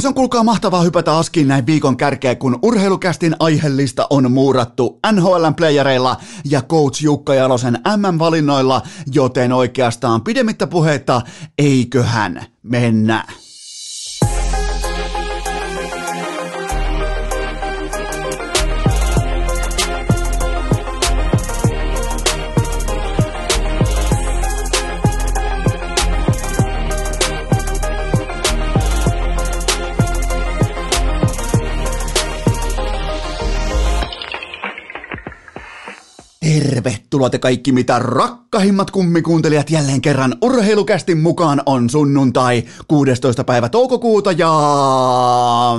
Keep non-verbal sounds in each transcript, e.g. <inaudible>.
Se on kuulkaa mahtavaa hypätä askiin näin viikon kärkeä, kun urheilukästin aiheellista on muurattu NHLn playereilla ja coach Jukka Jalosen MM-valinnoilla, joten oikeastaan pidemmittä puhetta, eiköhän mennä. Tervetuloa te kaikki mitä rakkahimmat kummikuuntelijat jälleen kerran urheilukästin mukaan on sunnuntai 16. päivä toukokuuta ja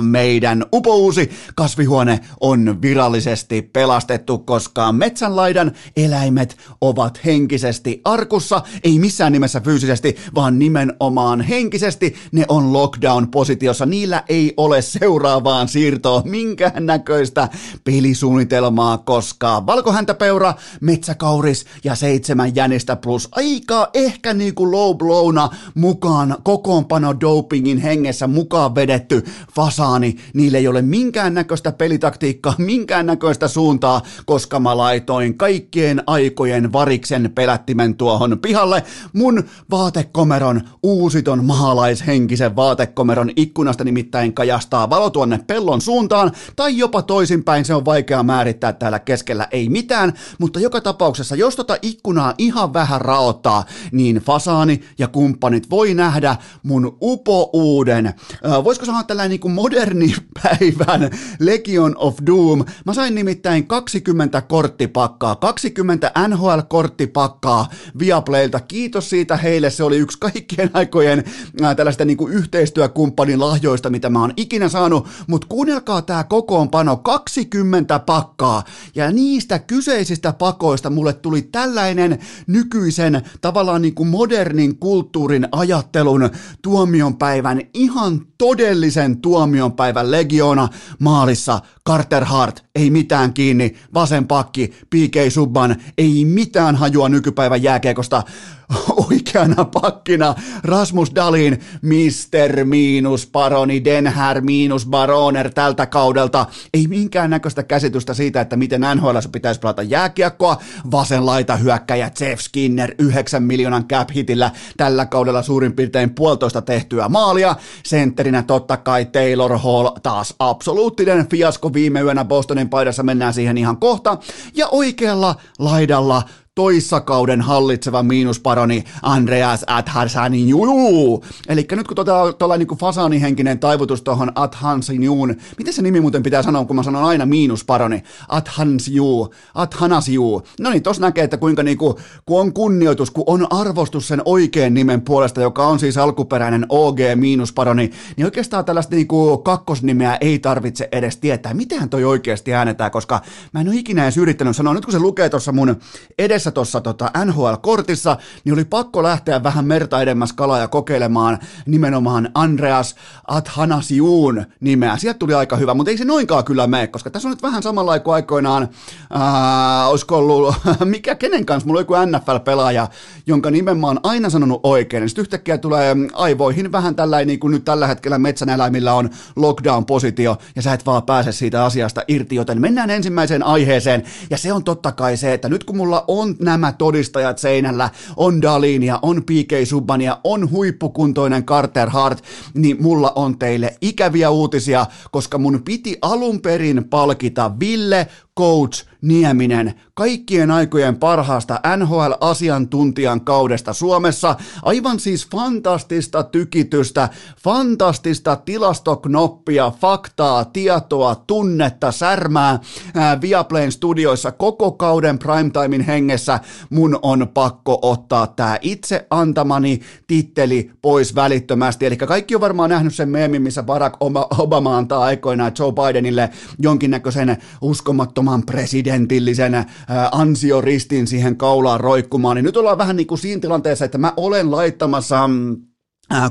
meidän upouusi kasvihuone on virallisesti pelastettu, koska metsänlaidan eläimet ovat henkisesti arkussa, ei missään nimessä fyysisesti, vaan nimenomaan henkisesti ne on lockdown-positiossa. Niillä ei ole seuraavaan siirtoa minkään näköistä pelisuunnitelmaa, koska valkohäntäpeura metsäkauris ja seitsemän jänistä plus aika ehkä niinku low blowna mukaan kokoonpano dopingin hengessä mukaan vedetty fasaani. Niille ei ole minkään näköistä pelitaktiikkaa, minkään näköistä suuntaa, koska mä laitoin kaikkien aikojen variksen pelättimen tuohon pihalle. Mun vaatekomeron, uusiton maalaishenkisen vaatekomeron ikkunasta nimittäin kajastaa valo tuonne pellon suuntaan, tai jopa toisinpäin, se on vaikea määrittää täällä keskellä ei mitään, mutta joka tapauksessa, jos tota ikkunaa ihan vähän raottaa, niin fasaani ja kumppanit voi nähdä mun upouuden, äh, voisiko sanoa tällainen niin kuin moderni <laughs> päivän Legion of Doom. Mä sain nimittäin 20 korttipakkaa, 20 NHL-korttipakkaa Viaplaylta. Kiitos siitä heille, se oli yksi kaikkien aikojen äh, tällaista niin kuin yhteistyökumppanin lahjoista, mitä mä oon ikinä saanut, mutta kuunnelkaa tää kokoonpano, 20 pakkaa, ja niistä kyseisistä pakoista. Mulle tuli tällainen nykyisen tavallaan niin kuin modernin kulttuurin ajattelun tuomionpäivän, ihan todellisen tuomionpäivän legiona maalissa Carter Hart, ei mitään kiinni, vasen pakki, PK Subban, ei mitään hajua nykypäivän jääkiekosta, <laughs> oikeana pakkina Rasmus Dalin Mister miinus Paroni Denhär miinus Baroner tältä kaudelta. Ei minkään näköistä käsitystä siitä, että miten NHL pitäisi pelata jääkiekkoa. Vasen laita hyökkäjä Jeff Skinner 9 miljoonan cap hitillä tällä kaudella suurin piirtein puolitoista tehtyä maalia. Sentterinä totta kai Taylor Hall taas absoluuttinen fiasko viime yönä Bostonin paidassa, mennään siihen ihan kohta. Ja oikealla laidalla toissakauden hallitseva miinusparoni Andreas Adharsaninjuu. Eli nyt kun tuolla tuota, niin fasaanihenkinen taivutus tuohon Adhansinjuun, miten se nimi muuten pitää sanoa, kun mä sanon aina miinusparoni? Adhansjuu, Adhanasjuu. No niin, tossa näkee, että kuinka niin kuin, kun on kunnioitus, kun on arvostus sen oikean nimen puolesta, joka on siis alkuperäinen OG miinusparoni, niin oikeastaan tällaista niin kuin kakkosnimeä ei tarvitse edes tietää. Mitähän toi oikeasti äänetään, koska mä en ole ikinä edes yrittänyt sanoa, nyt kun se lukee tuossa mun edessä edessä tuossa tota NHL-kortissa, niin oli pakko lähteä vähän merta edemmäs kalaa ja kokeilemaan nimenomaan Andreas Athanasiuun nimeä. Sieltä tuli aika hyvä, mutta ei se noinkaan kyllä mene, koska tässä on nyt vähän samalla kuin aikoinaan, ää, olisiko ollut, <laughs> mikä, kenen kanssa, mulla on joku NFL-pelaaja, jonka nimen mä oon aina sanonut oikein, niin sitten yhtäkkiä tulee aivoihin vähän tällainen, niin kuin nyt tällä hetkellä metsän eläimillä on lockdown-positio, ja sä et vaan pääse siitä asiasta irti, joten mennään ensimmäiseen aiheeseen, ja se on totta kai se, että nyt kun mulla on nämä todistajat seinällä, on Dalinia, on PK Subbania, on huippukuntoinen Carter Hart, niin mulla on teille ikäviä uutisia, koska mun piti alun perin palkita Ville Coach Nieminen kaikkien aikojen parhaasta NHL-asiantuntijan kaudesta Suomessa. Aivan siis fantastista tykitystä, fantastista tilastoknoppia, faktaa, tietoa, tunnetta, särmää ää, Viaplayn studioissa koko kauden primetimein hengessä. Mun on pakko ottaa tämä itse antamani titteli pois välittömästi. Eli kaikki on varmaan nähnyt sen meemin, missä Barack Obama antaa aikoinaan Joe Bidenille jonkinnäköisen uskomattoman presidentillisen ansioristin siihen kaulaan roikkumaan, niin nyt ollaan vähän niin kuin siinä tilanteessa, että mä olen laittamassa mm,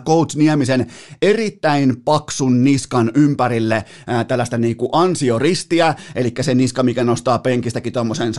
Coach Niemisen erittäin paksun niskan ympärille ää, tällaista niin kuin ansioristiä, eli se niska, mikä nostaa penkistäkin tuommoisen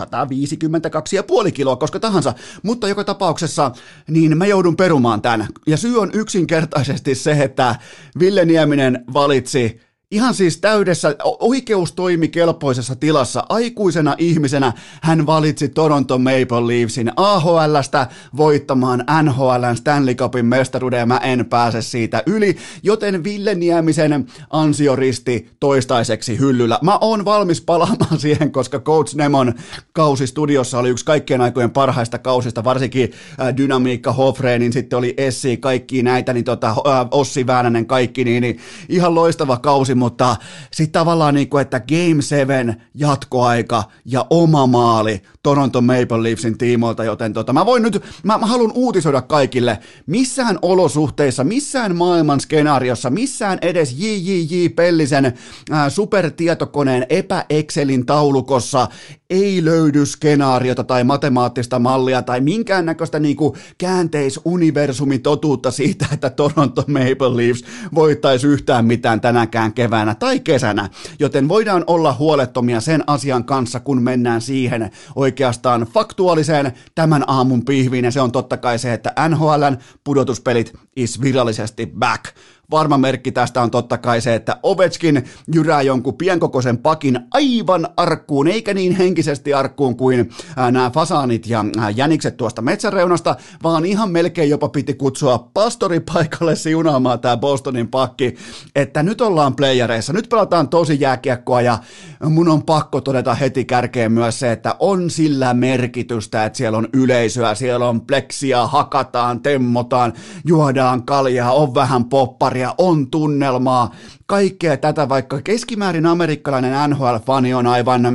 152,5 kiloa, koska tahansa, mutta joka tapauksessa niin mä joudun perumaan tämän. Ja syy on yksinkertaisesti se, että Ville Nieminen valitsi Ihan siis täydessä oikeustoimikelpoisessa tilassa aikuisena ihmisenä hän valitsi Toronto Maple Leafsin AHLstä voittamaan NHLn Stanley Cupin mestaruuden ja mä en pääse siitä yli, joten Ville Niemisen ansioristi toistaiseksi hyllyllä. Mä oon valmis palaamaan siihen, koska Coach Nemon kausi studiossa oli yksi kaikkien aikojen parhaista kausista, varsinkin äh, Dynamiikka Hofreenin, sitten oli Essi, kaikki näitä, niin tota, äh, Ossi Väänänen, kaikki, niin, niin ihan loistava kausi, mutta sitten tavallaan niin kuin, että Game 7 jatkoaika ja oma maali Toronto Maple Leafsin tiimoilta, joten tota, mä voin nyt, mä, mä haluan uutisoida kaikille, missään olosuhteissa, missään maailman skenaariossa, missään edes JJJ Pellisen ää, supertietokoneen epä-Excelin taulukossa ei löydy skenaariota tai matemaattista mallia tai minkäännäköistä niinku käänteisuniversumin totuutta siitä, että Toronto Maple Leafs voittaisi yhtään mitään tänäkään keväänä tai kesänä, joten voidaan olla huolettomia sen asian kanssa, kun mennään siihen oikeastaan faktuaaliseen tämän aamun pihviin, ja se on totta kai se, että NHLn pudotuspelit is virallisesti back. Varma merkki tästä on totta kai se, että Ovechkin jyrää jonkun pienkokoisen pakin aivan arkkuun, eikä niin henkisesti arkkuun kuin nämä fasaanit ja jänikset tuosta metsäreunasta, vaan ihan melkein jopa piti kutsua pastoripaikalle siunaamaan tämä Bostonin pakki, että nyt ollaan playereissa, nyt pelataan tosi jääkiekkoa ja mun on pakko todeta heti kärkeen myös se, että on sillä merkitystä, että siellä on yleisöä, siellä on pleksia, hakataan, temmotaan, juodaan kaljaa, on vähän poppari huumoria, on tunnelmaa, kaikkea tätä, vaikka keskimäärin amerikkalainen NHL-fani on aivan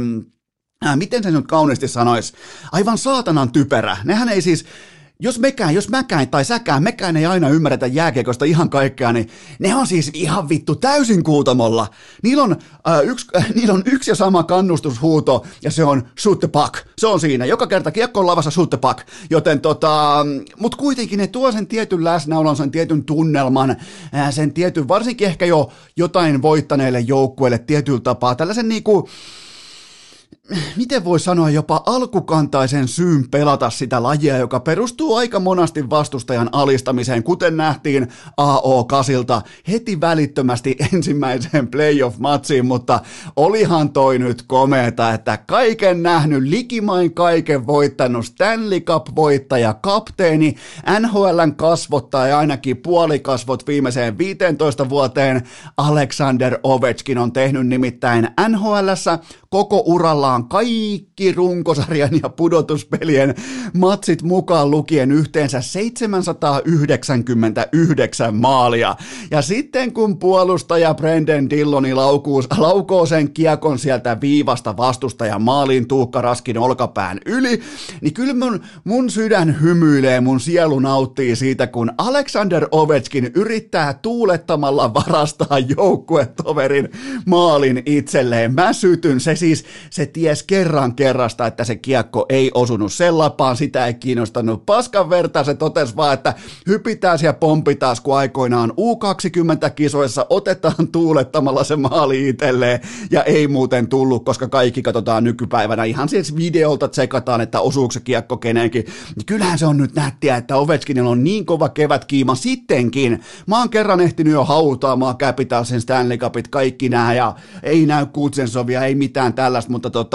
äh, miten se nyt kauniisti sanoisi, aivan saatanan typerä. Nehän ei siis, jos mekään, jos mäkään tai säkään, mekään ei aina ymmärretä jääkiekosta ihan kaikkea, niin ne on siis ihan vittu täysin kuutamolla. Niillä on, äh, yksi, äh, <laughs> niillä on yksi ja sama kannustushuuto, ja se on shoot the puck. Se on siinä. Joka kerta kiekko on lavassa shoot the puck. Joten tota, mut kuitenkin ne tuo sen tietyn läsnäolon, sen tietyn tunnelman, äh, sen tietyn, varsinkin ehkä jo jotain voittaneille joukkueille tietyllä tapaa, tällaisen niinku, <clears throat> miten voi sanoa, jopa alkukantaisen syyn pelata sitä lajia, joka perustuu aika monasti vastustajan alistamiseen, kuten nähtiin AO-kasilta heti välittömästi <laughs> ensimmäiseen playoff-matsiin, mutta olihan toi nyt komeeta, että kaiken nähnyt, likimain kaiken voittanut Stanley Cup-voittaja, kapteeni, NHLn kasvottaja ainakin puolikasvot viimeiseen 15 vuoteen, Alexander Ovechkin on tehnyt nimittäin NHLssä koko urallaan kaikki runkosarjan ja pudotuspelien matsit mukaan lukien yhteensä 799 maalia. Ja sitten kun puolustaja Brendan Dilloni laukuu, laukoo sen kiekon sieltä viivasta vastustajan maaliin Tuukka Raskin olkapään yli, niin kyllä mun, mun sydän hymyilee, mun sielu nauttii siitä, kun Alexander Ovechkin yrittää tuulettamalla varastaa joukkuetoverin maalin itselleen. Mä sytyn, se siis, se ties kerran kerrasta, että se kiekko ei osunut sellapaan, sitä ei kiinnostanut paskan verta, se totesi vaan, että hypitään ja pompitaan, kun aikoinaan U20-kisoissa otetaan tuulettamalla se maali itselleen, ja ei muuten tullut, koska kaikki katsotaan nykypäivänä ihan siis videolta tsekataan, että osuuko se kiekko kenenkin. Kyllähän se on nyt nättiä, että Ovechkinilla on niin kova kevätkiima sittenkin. Mä oon kerran ehtinyt jo hautaamaan Capitalsin Stanley Cupit, kaikki nää, ja ei näy Kutsensovia, ei mitään tällaista, mutta tota,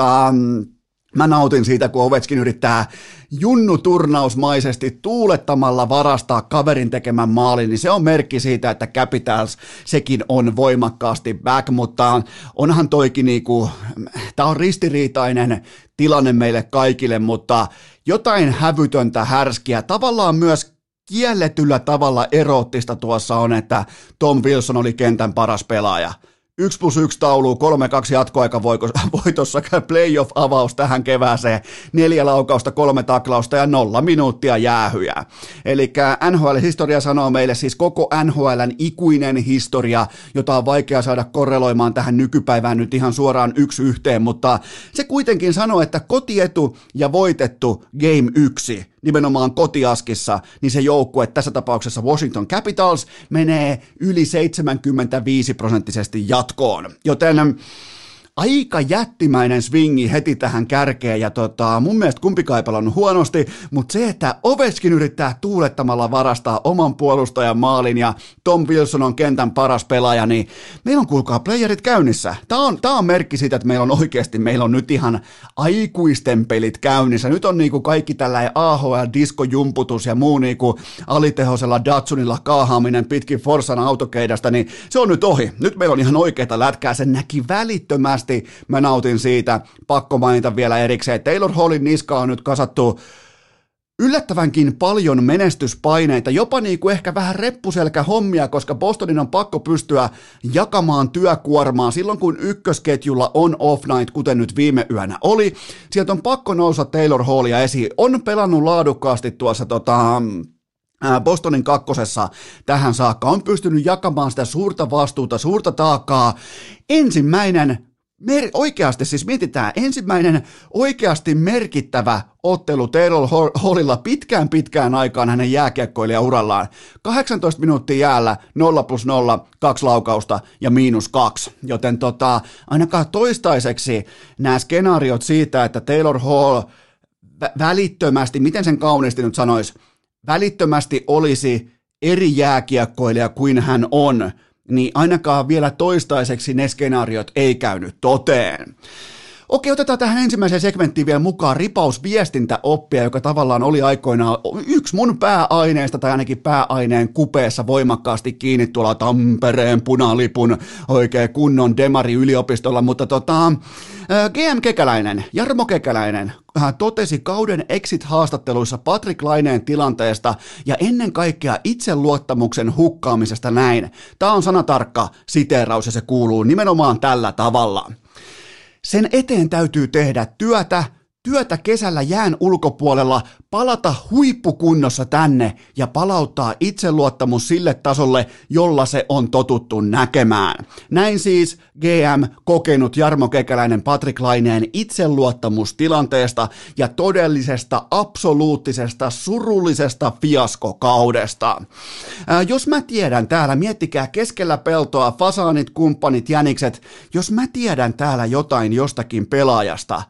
Mä nautin siitä, kun Ovechkin yrittää junnuturnausmaisesti tuulettamalla varastaa kaverin tekemän maalin, niin se on merkki siitä, että Capitals sekin on voimakkaasti back, mutta onhan toikin niinku, tää on ristiriitainen tilanne meille kaikille, mutta jotain hävytöntä härskiä, tavallaan myös kielletyllä tavalla eroottista tuossa on, että Tom Wilson oli kentän paras pelaaja – 1 plus 1 taulu, 3-2 jatkoaika <laughs> voitossa playoff-avaus tähän kevääseen, neljä laukausta, kolme taklausta ja nolla minuuttia jäähyjä. Eli NHL-historia sanoo meille siis koko NHLn ikuinen historia, jota on vaikea saada korreloimaan tähän nykypäivään nyt ihan suoraan yksi yhteen, mutta se kuitenkin sanoo, että kotietu ja voitettu game 1 nimenomaan kotiaskissa, niin se joukkue, tässä tapauksessa Washington Capitals, menee yli 75 prosenttisesti jatkoon. Joten aika jättimäinen swingi heti tähän kärkeen ja tota, mun mielestä kumpikaan ei pelannut huonosti, mutta se, että Oveskin yrittää tuulettamalla varastaa oman puolustajan maalin ja Tom Wilson on kentän paras pelaaja, niin meillä on kuulkaa playerit käynnissä. Tämä on, tää on merkki siitä, että meillä on oikeasti, meillä on nyt ihan aikuisten pelit käynnissä. Nyt on niinku kaikki tällainen AHL, diskojumputus ja muu niinku alitehosella Datsunilla kaahaaminen pitkin Forsan autokeidasta, niin se on nyt ohi. Nyt meillä on ihan oikeita lätkää, se näki välittömästi kovasti. Mä nautin siitä. Pakko mainita vielä erikseen. Taylor Hallin niska on nyt kasattu yllättävänkin paljon menestyspaineita, jopa niin kuin ehkä vähän reppuselkä hommia, koska Bostonin on pakko pystyä jakamaan työkuormaa silloin, kun ykkösketjulla on off night, kuten nyt viime yönä oli. Sieltä on pakko nousta Taylor Hallia esiin. On pelannut laadukkaasti tuossa tota, Bostonin kakkosessa tähän saakka on pystynyt jakamaan sitä suurta vastuuta, suurta taakkaa. Ensimmäinen mer- oikeasti siis mietitään, ensimmäinen oikeasti merkittävä ottelu Taylor Hallilla pitkään pitkään aikaan hänen jääkiekkoilijaurallaan. 18 minuuttia jäällä, 0 plus 0, kaksi laukausta ja miinus kaksi. Joten tota, ainakaan toistaiseksi nämä skenaariot siitä, että Taylor Hall vä- välittömästi, miten sen kauniisti nyt sanoisi, välittömästi olisi eri jääkiekkoilija kuin hän on, niin ainakaan vielä toistaiseksi ne skenaariot ei käynyt toteen. Okei, otetaan tähän ensimmäiseen segmenttiin vielä mukaan ripaus viestintäoppia, joka tavallaan oli aikoinaan yksi mun pääaineista tai ainakin pääaineen kupeessa voimakkaasti kiinni tuolla Tampereen punalipun oikein kunnon demari yliopistolla, mutta tota, GM Kekäläinen, Jarmo Kekäläinen, totesi kauden exit-haastatteluissa Patrick Laineen tilanteesta ja ennen kaikkea itseluottamuksen hukkaamisesta näin. Tämä on sanatarkka siteeraus ja se kuuluu nimenomaan tällä tavalla. Sen eteen täytyy tehdä työtä, työtä kesällä jään ulkopuolella, palata huippukunnossa tänne ja palauttaa itseluottamus sille tasolle, jolla se on totuttu näkemään. Näin siis GM kokenut Jarmo Kekäläinen Patrick Laineen itseluottamustilanteesta ja todellisesta, absoluuttisesta, surullisesta fiaskokaudesta. Ää, jos mä tiedän täällä, miettikää keskellä peltoa, fasaanit, kumppanit, jänikset, jos mä tiedän täällä jotain jostakin pelaajasta,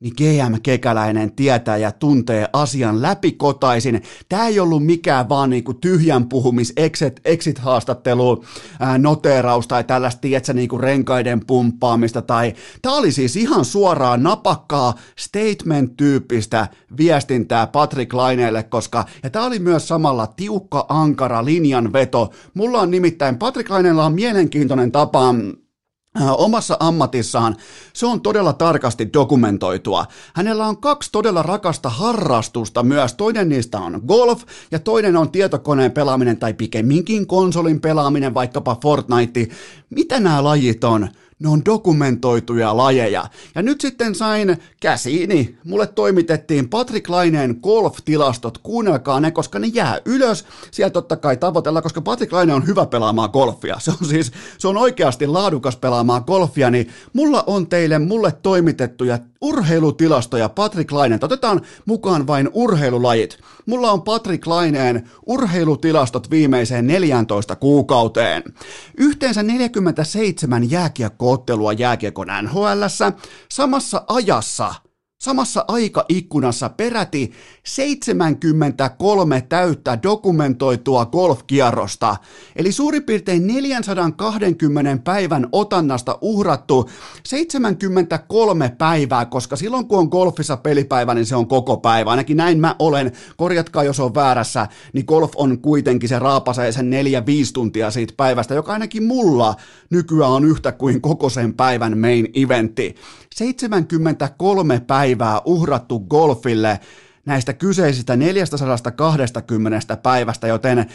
niin GM Kekäläinen tietää ja tuntee asian läpikotaisin. Tämä ei ollut mikään vaan niinku tyhjän puhumis exit, exit-haastattelu, ää, noteeraus tai tällaista, tietsä, niinku renkaiden pumppaamista. Tai... Tämä oli siis ihan suoraan napakkaa statement-tyyppistä viestintää Patrick Laineelle, koska, ja tämä oli myös samalla tiukka, ankara linjanveto. Mulla on nimittäin, Patrick Laineella on mielenkiintoinen tapa omassa ammatissaan, se on todella tarkasti dokumentoitua. Hänellä on kaksi todella rakasta harrastusta myös. Toinen niistä on golf ja toinen on tietokoneen pelaaminen tai pikemminkin konsolin pelaaminen, vaikkapa Fortnite. Mitä nämä lajit on? Ne on dokumentoituja lajeja. Ja nyt sitten sain käsiini, mulle toimitettiin Patrick Laineen golf-tilastot, kuunnelkaa ne, koska ne jää ylös. Siellä totta kai tavoitellaan, koska Patrick Laine on hyvä pelaamaan golfia. Se on siis, se on oikeasti laadukas pelaamaan golfia, niin mulla on teille mulle toimitettuja urheilutilastoja Patrick Laineen. Otetaan mukaan vain urheilulajit. Mulla on Patrick Laineen urheilutilastot viimeiseen 14 kuukauteen. Yhteensä 47 jääkiekkoottelua jääkiekon NHL samassa ajassa – Samassa aikaikkunassa peräti 73 täyttä dokumentoitua golfkierrosta, eli suurin piirtein 420 päivän otannasta uhrattu 73 päivää, koska silloin kun on golfissa pelipäivä, niin se on koko päivä. Ainakin näin mä olen, korjatkaa jos on väärässä, niin golf on kuitenkin se raapasee sen 4-5 tuntia siitä päivästä, joka ainakin mulla nykyään on yhtä kuin koko sen päivän main eventti. 73 päivää uhrattu golfille näistä kyseisistä 420 päivästä, joten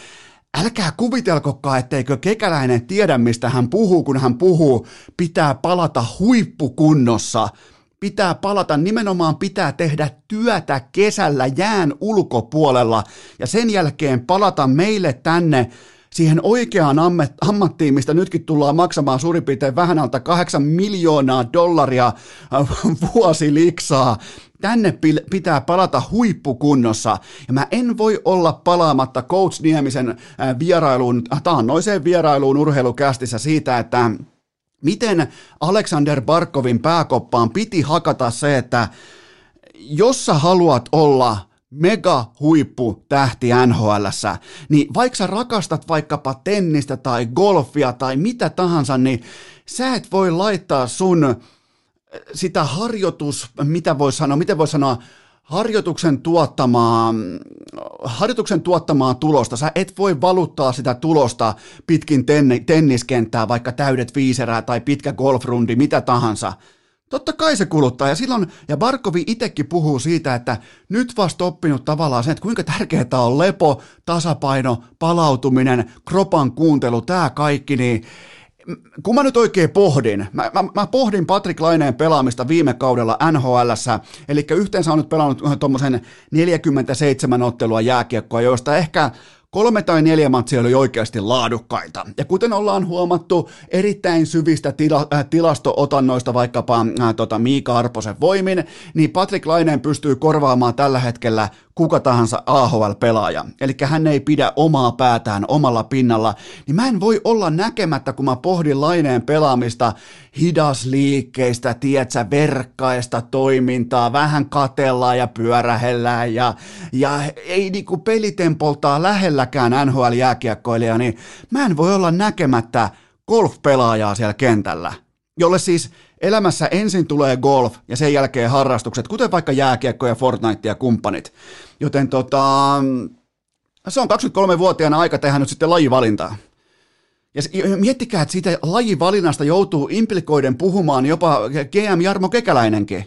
älkää kuvitelkokaan, etteikö kekäläinen tiedä, mistä hän puhuu, kun hän puhuu, pitää palata huippukunnossa, pitää palata, nimenomaan pitää tehdä työtä kesällä jään ulkopuolella ja sen jälkeen palata meille tänne siihen oikeaan ammattiin, mistä nytkin tullaan maksamaan suurin piirtein vähän alta 8 miljoonaa dollaria äh, vuosiliksaa tänne pitää palata huippukunnossa. Ja mä en voi olla palaamatta Coach Niemisen vierailuun, taannoiseen vierailuun urheilukästissä siitä, että miten Alexander Barkovin pääkoppaan piti hakata se, että jos sä haluat olla mega huippu tähti nhl niin vaikka sä rakastat vaikkapa tennistä tai golfia tai mitä tahansa, niin sä et voi laittaa sun sitä harjoitus, mitä voi sanoa, miten voi sanoa, harjoituksen tuottamaa, harjoituksen tuottamaa tulosta. Sä et voi valuttaa sitä tulosta pitkin ten, tenniskenttää, vaikka täydet viiserää tai pitkä golfrundi, mitä tahansa. Totta kai se kuluttaa, ja silloin, ja Barkovi itsekin puhuu siitä, että nyt vasta oppinut tavallaan sen, että kuinka tärkeää on lepo, tasapaino, palautuminen, kropan kuuntelu, tämä kaikki, niin kun mä nyt oikein pohdin, mä, mä, mä pohdin Patrick Laineen pelaamista viime kaudella nhl eli yhteensä on nyt pelannut tuommoisen 47 ottelua jääkiekkoa, joista ehkä Kolme tai neljä matsia oli oikeasti laadukkaita. Ja kuten ollaan huomattu erittäin syvistä tila, äh, tilastootannoista vaikkapa äh, tota Miika Arposen voimin, niin Patrick Laineen pystyy korvaamaan tällä hetkellä kuka tahansa AHL-pelaaja. Eli hän ei pidä omaa päätään omalla pinnalla. Niin mä en voi olla näkemättä, kun mä pohdin Laineen pelaamista hidasliikkeistä, tietsä, verkkaista toimintaa, vähän katellaan ja pyörähellään ja, ja ei niinku pelitempoltaa lähelläkään NHL-jääkiekkoilija, niin mä en voi olla näkemättä golf-pelaajaa siellä kentällä, jolle siis elämässä ensin tulee golf ja sen jälkeen harrastukset, kuten vaikka jääkiekko ja Fortnite ja kumppanit. Joten tota, se on 23-vuotiaana aika tehdä nyt sitten lajivalintaa. Ja miettikää, että siitä lajivalinnasta joutuu implikoiden puhumaan jopa GM Jarmo Kekäläinenkin.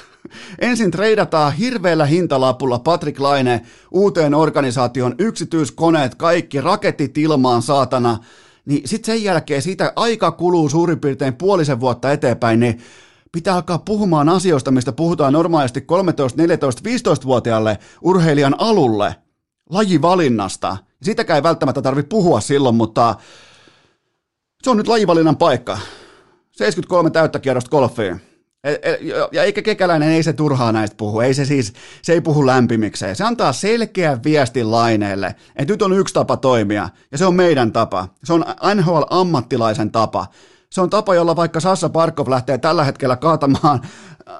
<laughs> Ensin treidataan hirveällä hintalapulla Patrick Laine uuteen organisaation yksityiskoneet, kaikki raketit ilmaan saatana. Niin sitten sen jälkeen siitä aika kuluu suurin piirtein puolisen vuotta eteenpäin, niin pitää alkaa puhumaan asioista, mistä puhutaan normaalisti 13, 14, 15-vuotiaalle urheilijan alulle, lajivalinnasta. Sitäkään ei välttämättä tarvitse puhua silloin, mutta se on nyt lajivalinnan paikka. 73 täyttä kierrosta golfiin. E, e, ja eikä kekäläinen, ei se turhaa näistä puhu. Ei se siis, se ei puhu lämpimikseen. Se antaa selkeän viestin laineelle, että nyt on yksi tapa toimia, ja se on meidän tapa. Se on NHL-ammattilaisen tapa. Se on tapa, jolla vaikka Sassa Parkov lähtee tällä hetkellä kaatamaan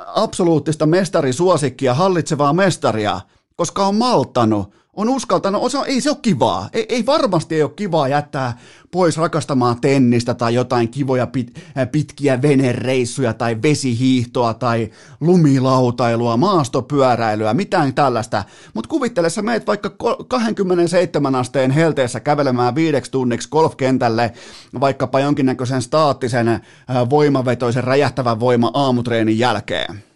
absoluuttista mestarisuosikkia, hallitsevaa mestaria, koska on malttanut on uskaltanut, on, ei se ole kivaa, ei, ei varmasti ei ole kivaa jättää pois rakastamaan tennistä tai jotain kivoja pit, pitkiä venereissuja tai vesihiihtoa tai lumilautailua, maastopyöräilyä, mitään tällaista. Mutta kuvittele sä meet vaikka 27 asteen helteessä kävelemään viideksi tunniksi golfkentälle vaikkapa jonkinnäköisen staattisen voimavetoisen räjähtävän voima aamutreenin jälkeen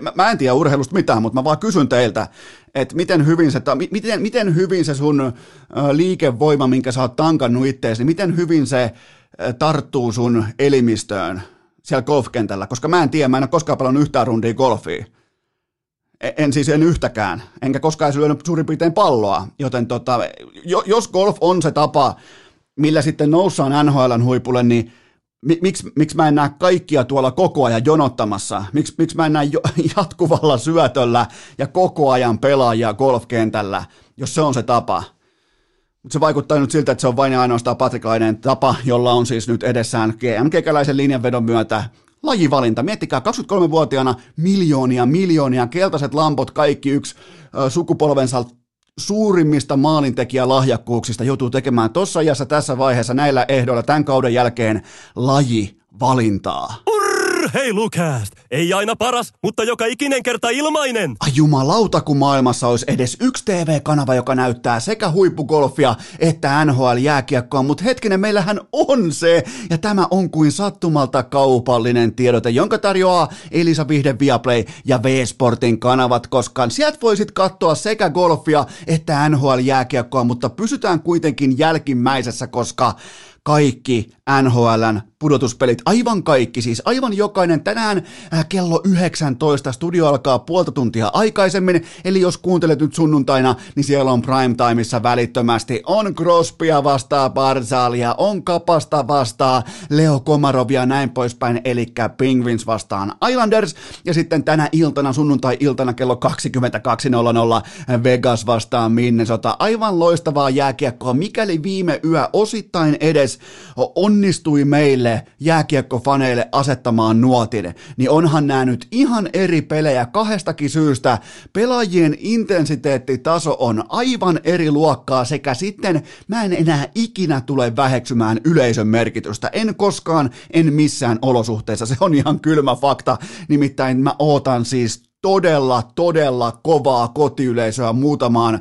mä, mä en tiedä urheilusta mitään, mutta mä vaan kysyn teiltä, että miten hyvin se, miten, miten hyvin se sun liikevoima, minkä sä oot tankannut itteesi, niin miten hyvin se tarttuu sun elimistöön siellä golfkentällä, koska mä en tiedä, mä en ole koskaan pelannut yhtään rundia golfia. E, en siis en yhtäkään, enkä koskaan edes lyönyt suurin piirtein palloa, joten tota, jos golf on se tapa, millä sitten noussaan NHLn huipulle, niin miksi, miksi mä en näe kaikkia tuolla koko ajan jonottamassa? Miksi, miksi mä en näe <laughs> jatkuvalla syötöllä ja koko ajan pelaajia golfkentällä, jos se on se tapa? Mutta se vaikuttaa nyt siltä, että se on vain ja ainoastaan patrikainen tapa, jolla on siis nyt edessään GM-kekäläisen linjanvedon myötä lajivalinta. Miettikää, 23-vuotiaana miljoonia, miljoonia, keltaiset lampot, kaikki yksi sukupolvensa suurimmista maalintekijälahjakkuuksista joutuu tekemään tuossa ajassa tässä vaiheessa näillä ehdoilla tämän kauden jälkeen laji valintaa. Urheilukääst! Ei aina paras, mutta joka ikinen kerta ilmainen! Ai jumalauta, kun maailmassa olisi edes yksi TV-kanava, joka näyttää sekä huippugolfia että NHL-jääkiekkoa, mutta hetkinen, meillähän on se! Ja tämä on kuin sattumalta kaupallinen tiedote, jonka tarjoaa Elisa Vihde Viaplay ja V-Sportin kanavat, koska sieltä voisit katsoa sekä golfia että NHL-jääkiekkoa, mutta pysytään kuitenkin jälkimmäisessä, koska kaikki NHLn pudotuspelit, aivan kaikki, siis aivan jokainen. Tänään äh, kello 19 studio alkaa puolta tuntia aikaisemmin, eli jos kuuntelet nyt sunnuntaina, niin siellä on primetimeissa välittömästi. On Crosbya vastaa Barzalia, on Kapasta vastaa Leo Komarovia ja näin poispäin, eli Penguins vastaan Islanders, ja sitten tänä iltana, sunnuntai-iltana kello 22.00 Vegas vastaan Minnesota. Aivan loistavaa jääkiekkoa, mikäli viime yö osittain edes onnistui meille jääkiekkofaneille asettamaan nuotin, niin onhan nämä nyt ihan eri pelejä kahdestakin syystä. Pelaajien intensiteettitaso on aivan eri luokkaa sekä sitten mä en enää ikinä tule väheksymään yleisön merkitystä. En koskaan, en missään olosuhteessa. Se on ihan kylmä fakta. Nimittäin mä ootan siis todella, todella kovaa kotiyleisöä muutamaan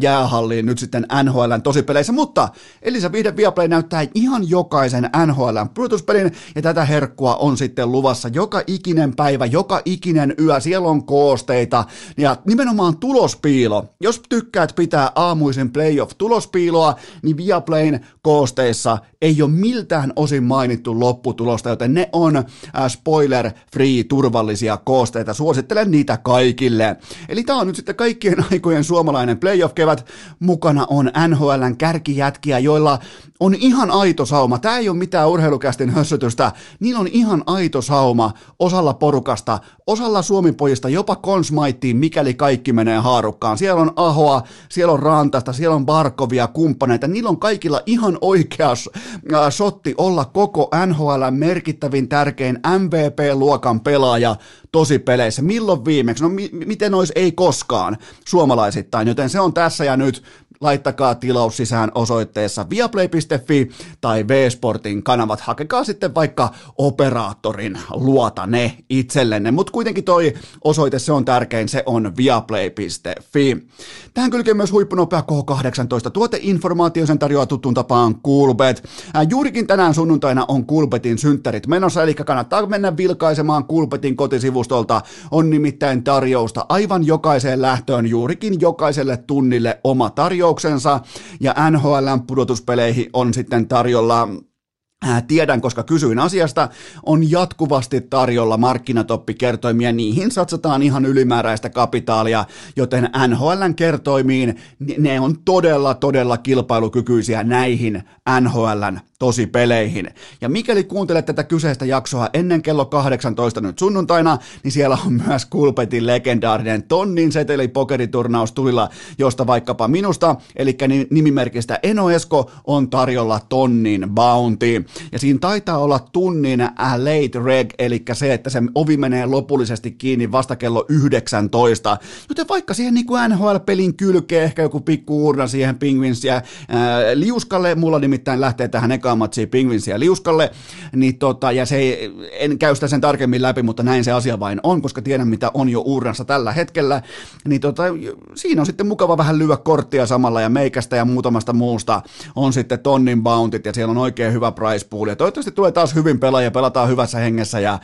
jäähalliin nyt sitten NHLn tosipeleissä, mutta Elisa Vihde Viaplay näyttää ihan jokaisen NHLn pudotuspelin, ja tätä herkkua on sitten luvassa joka ikinen päivä, joka ikinen yö, siellä on koosteita, ja nimenomaan tulospiilo. Jos tykkäät pitää aamuisen playoff-tulospiiloa, niin Viaplayn koosteissa ei ole miltään osin mainittu lopputulosta, joten ne on spoiler-free turvallisia koosteita. Suosittelen niitä kaikille. Eli tämä on nyt sitten kaikkien <laughs> aikojen suomalainen playoff-kevät. Mukana on NHLn kärkijätkiä, joilla on ihan aito sauma. Tämä ei ole mitään urheilukästin hössötystä. Niillä on ihan aito sauma osalla porukasta, osalla suomipojista jopa konsmaittiin, mikäli kaikki menee haarukkaan. Siellä on Ahoa, siellä on Rantasta, siellä on Barkovia, kumppaneita. Niillä on kaikilla ihan oikea sotti olla koko NHL merkittävin tärkein MVP-luokan pelaaja tosi peleissä. Milloin viimeksi? No mi- miten olisi ei koskaan suomalaisittain, joten se on tässä ja nyt laittakaa tilaus sisään osoitteessa viaplay.fi tai V-Sportin kanavat. Hakekaa sitten vaikka operaattorin luota ne itsellenne, mutta kuitenkin toi osoite, se on tärkein, se on viaplay.fi. Tähän kylkee myös huippunopea K18 tuoteinformaatio, sen tarjoaa tuttuun tapaan Coolbet. Ää, juurikin tänään sunnuntaina on Coolbetin synttärit menossa, eli kannattaa mennä vilkaisemaan Coolbetin kotisivustolta. On nimittäin tarjousta aivan jokaiseen lähtöön, juurikin jokaiselle tunnille oma tarjous lupauksensa ja NHLn pudotuspeleihin on sitten tarjolla Tiedän, koska kysyin asiasta, on jatkuvasti tarjolla markkinatoppikertoimia, niihin satsataan ihan ylimääräistä kapitaalia, joten NHLn kertoimiin ne on todella, todella kilpailukykyisiä näihin NHLn tosi peleihin. Ja mikäli kuuntelet tätä kyseistä jaksoa ennen kello 18 nyt sunnuntaina, niin siellä on myös Kulpetin legendaarinen tonnin seteli pokeriturnaus tulilla, josta vaikkapa minusta, eli nimimerkistä Eno Esko, on tarjolla tonnin bounty. Ja siinä taitaa olla tunnin late reg, eli se, että se ovi menee lopullisesti kiinni vasta kello 19. Joten vaikka siihen niin kuin NHL-pelin kylkee ehkä joku pikku urna siihen Penguinsia ää, liuskalle, mulla nimittäin lähtee tähän eka ekaa matsia Pingvinsiä liuskalle, niin tota, ja se ei, en käy sitä sen tarkemmin läpi, mutta näin se asia vain on, koska tiedän mitä on jo uurnassa tällä hetkellä, niin tota, siinä on sitten mukava vähän lyödä korttia samalla ja meikästä ja muutamasta muusta on sitten tonnin bountit ja siellä on oikein hyvä price pool. Ja toivottavasti tulee taas hyvin pelaaja, pelataan hyvässä hengessä ja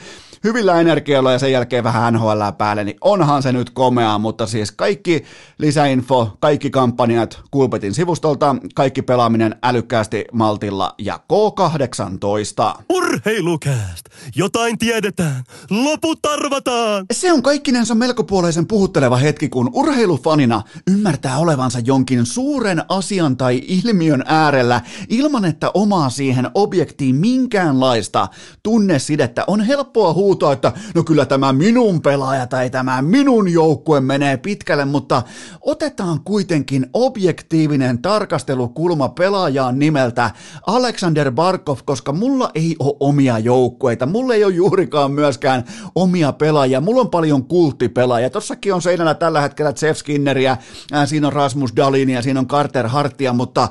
hyvillä energialla ja sen jälkeen vähän NHL päälle, niin onhan se nyt komeaa, mutta siis kaikki lisäinfo, kaikki kampanjat Kulpetin sivustolta, kaikki pelaaminen älykkäästi maltilla ja K18. Urheilukääst! Jotain tiedetään, loput arvataan! Se on kaikkinensa melkopuoleisen puhutteleva hetki, kun urheilufanina ymmärtää olevansa jonkin suuren asian tai ilmiön äärellä ilman, että omaa siihen objektiin minkäänlaista tunnesidettä. On helppoa huutaa huutaa, että no kyllä tämä minun pelaaja tai tämä minun joukkue menee pitkälle, mutta otetaan kuitenkin objektiivinen tarkastelukulma pelaajaan nimeltä Alexander Barkov, koska mulla ei ole omia joukkueita, mulla ei ole juurikaan myöskään omia pelaajia, mulla on paljon kulttipelaajia. Tossakin on seinällä tällä hetkellä Jeff Skinneriä, siinä on Rasmus Dalinia, siinä on Carter Hartia, mutta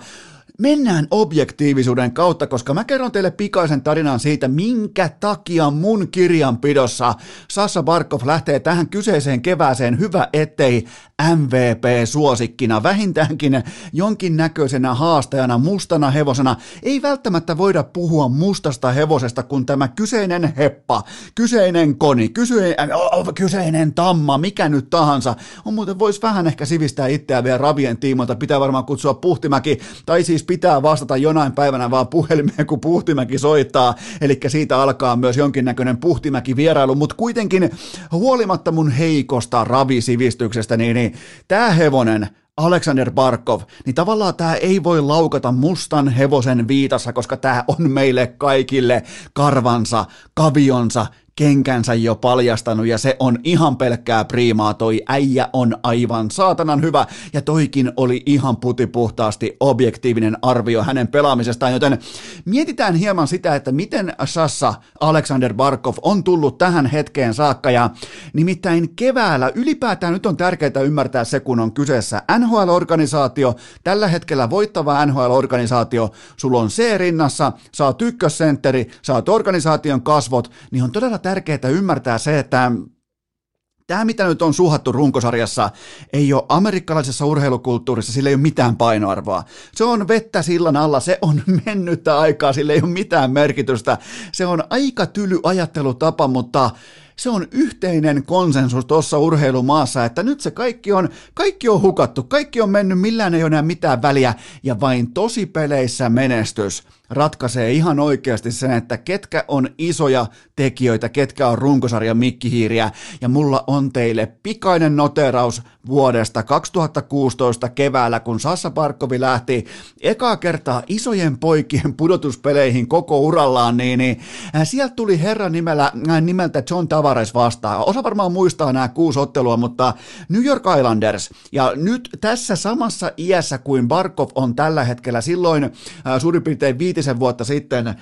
mennään objektiivisuuden kautta, koska mä kerron teille pikaisen tarinan siitä, minkä takia mun kirjanpidossa Sassa Barkov lähtee tähän kyseiseen kevääseen hyvä ettei MVP-suosikkina, vähintäänkin jonkinnäköisenä haastajana, mustana hevosena. Ei välttämättä voida puhua mustasta hevosesta, kun tämä kyseinen heppa, kyseinen koni, kyseinen, äh, kyseinen tamma, mikä nyt tahansa, on muuten voisi vähän ehkä sivistää itseään vielä ravien tiimoilta, pitää varmaan kutsua Puhtimäki, tai siis pitää vastata jonain päivänä vaan puhelimeen, kun Puhtimäki soittaa, eli siitä alkaa myös jonkinnäköinen Puhtimäki vierailu, mutta kuitenkin huolimatta mun heikosta ravisivistyksestä, niin, niin tämä hevonen Alexander Barkov, niin tavallaan tämä ei voi laukata mustan hevosen viitassa, koska tämä on meille kaikille karvansa, kavionsa, kenkänsä jo paljastanut ja se on ihan pelkkää priimaa, toi äijä on aivan saatanan hyvä ja toikin oli ihan putipuhtaasti objektiivinen arvio hänen pelaamisestaan, joten mietitään hieman sitä, että miten Sassa Alexander Barkov on tullut tähän hetkeen saakka ja nimittäin keväällä ylipäätään nyt on tärkeää ymmärtää se, kun on kyseessä NHL-organisaatio, tällä hetkellä voittava NHL-organisaatio, sulla on C-rinnassa, sä oot ykkössentteri, sä oot organisaation kasvot, niin on todella tärkeää ymmärtää se, että tämä, mitä nyt on suhattu runkosarjassa, ei ole amerikkalaisessa urheilukulttuurissa, sillä ei ole mitään painoarvoa. Se on vettä sillan alla, se on <laughs> mennyttä aikaa, sillä ei ole mitään merkitystä. Se on aika tyly ajattelutapa, mutta se on yhteinen konsensus tuossa urheilumaassa, että nyt se kaikki on, kaikki on hukattu, kaikki on mennyt, millään ei ole enää mitään väliä, ja vain tosipeleissä menestys ratkaisee ihan oikeasti sen, että ketkä on isoja tekijöitä, ketkä on runkosarjan mikkihiiriä, ja mulla on teille pikainen noteraus vuodesta 2016 keväällä, kun Sassa Parkkovi lähti ekaa kertaa isojen poikien pudotuspeleihin koko urallaan, niin, niin äh, sieltä tuli herran nimellä, äh, nimeltä John Tavares vastaan. Osa varmaan muistaa nämä kuusi ottelua, mutta New York Islanders, ja nyt tässä samassa iässä kuin Barkov on tällä hetkellä, silloin äh, suurin piirtein viitisen vuotta sitten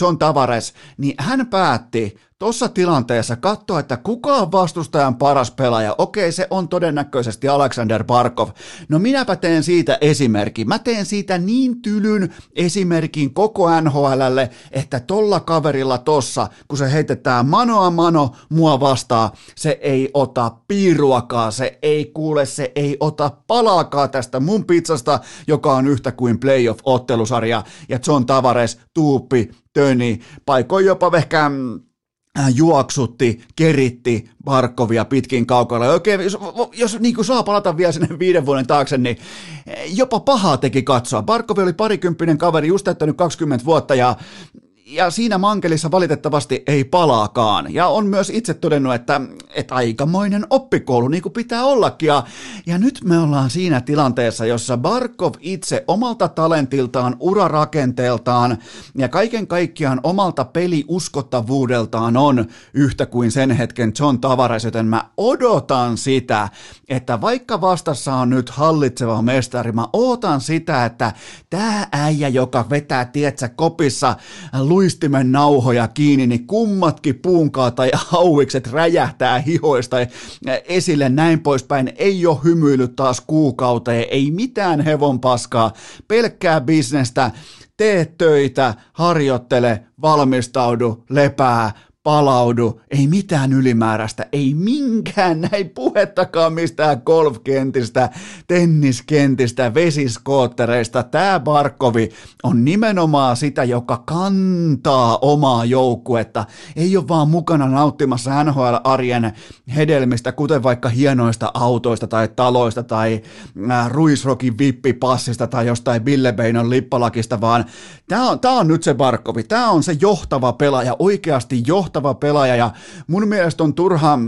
John Tavares, niin hän päätti tuossa tilanteessa katsoa, että kuka on vastustajan paras pelaaja. Okei, se on todennäköisesti Alexander Barkov. No minäpä teen siitä esimerkin. Mä teen siitä niin tylyn esimerkin koko NHLlle, että tolla kaverilla tossa, kun se heitetään manoa mano mua vastaan, se ei ota piiruakaan, se ei kuule, se ei ota palaakaa tästä mun pizzasta, joka on yhtä kuin playoff-ottelusarja. Ja John Tavares, Tuuppi, Töni, paikoin jopa ehkä hän juoksutti, keritti Barkovia pitkin kaukoilla. Oikein, jos, jos niin kuin saa palata vielä sinne viiden vuoden taakse, niin jopa pahaa teki katsoa. Barkovi oli parikymppinen kaveri, just täyttänyt 20 vuotta ja ja siinä mankelissa valitettavasti ei palaakaan. Ja on myös itse todennut, että, että aikamoinen oppikoulu, niin kuin pitää ollakin. Ja, ja nyt me ollaan siinä tilanteessa, jossa Barkov itse omalta talentiltaan, urarakenteeltaan ja kaiken kaikkiaan omalta peliuskottavuudeltaan on yhtä kuin sen hetken John Tavares, joten mä odotan sitä, että vaikka vastassa on nyt hallitseva mestari, mä ootan sitä, että tämä äijä, joka vetää, tietsä, kopissa, luistimen nauhoja kiinni, niin kummatkin puunkaa tai hauikset räjähtää hihoista esille näin poispäin. Ei ole hymyillyt taas kuukauteen, ei mitään hevon paskaa, pelkkää bisnestä, tee töitä, harjoittele, valmistaudu, lepää, palaudu, ei mitään ylimääräistä, ei minkään <laughs> näin puhettakaan mistään golfkentistä, tenniskentistä, vesiskoottereista. Tämä Barkovi on nimenomaan sitä, joka kantaa omaa joukkuetta, ei ole vaan mukana nauttimassa NHL-arjen hedelmistä, kuten vaikka hienoista autoista tai taloista tai äh, Ruisrokin vippipassista tai jostain Billebeinon lippalakista, vaan tämä on, on nyt se Barkovi, tämä on se johtava pelaaja, oikeasti johtava johtava pelaaja ja mun mielestä on turha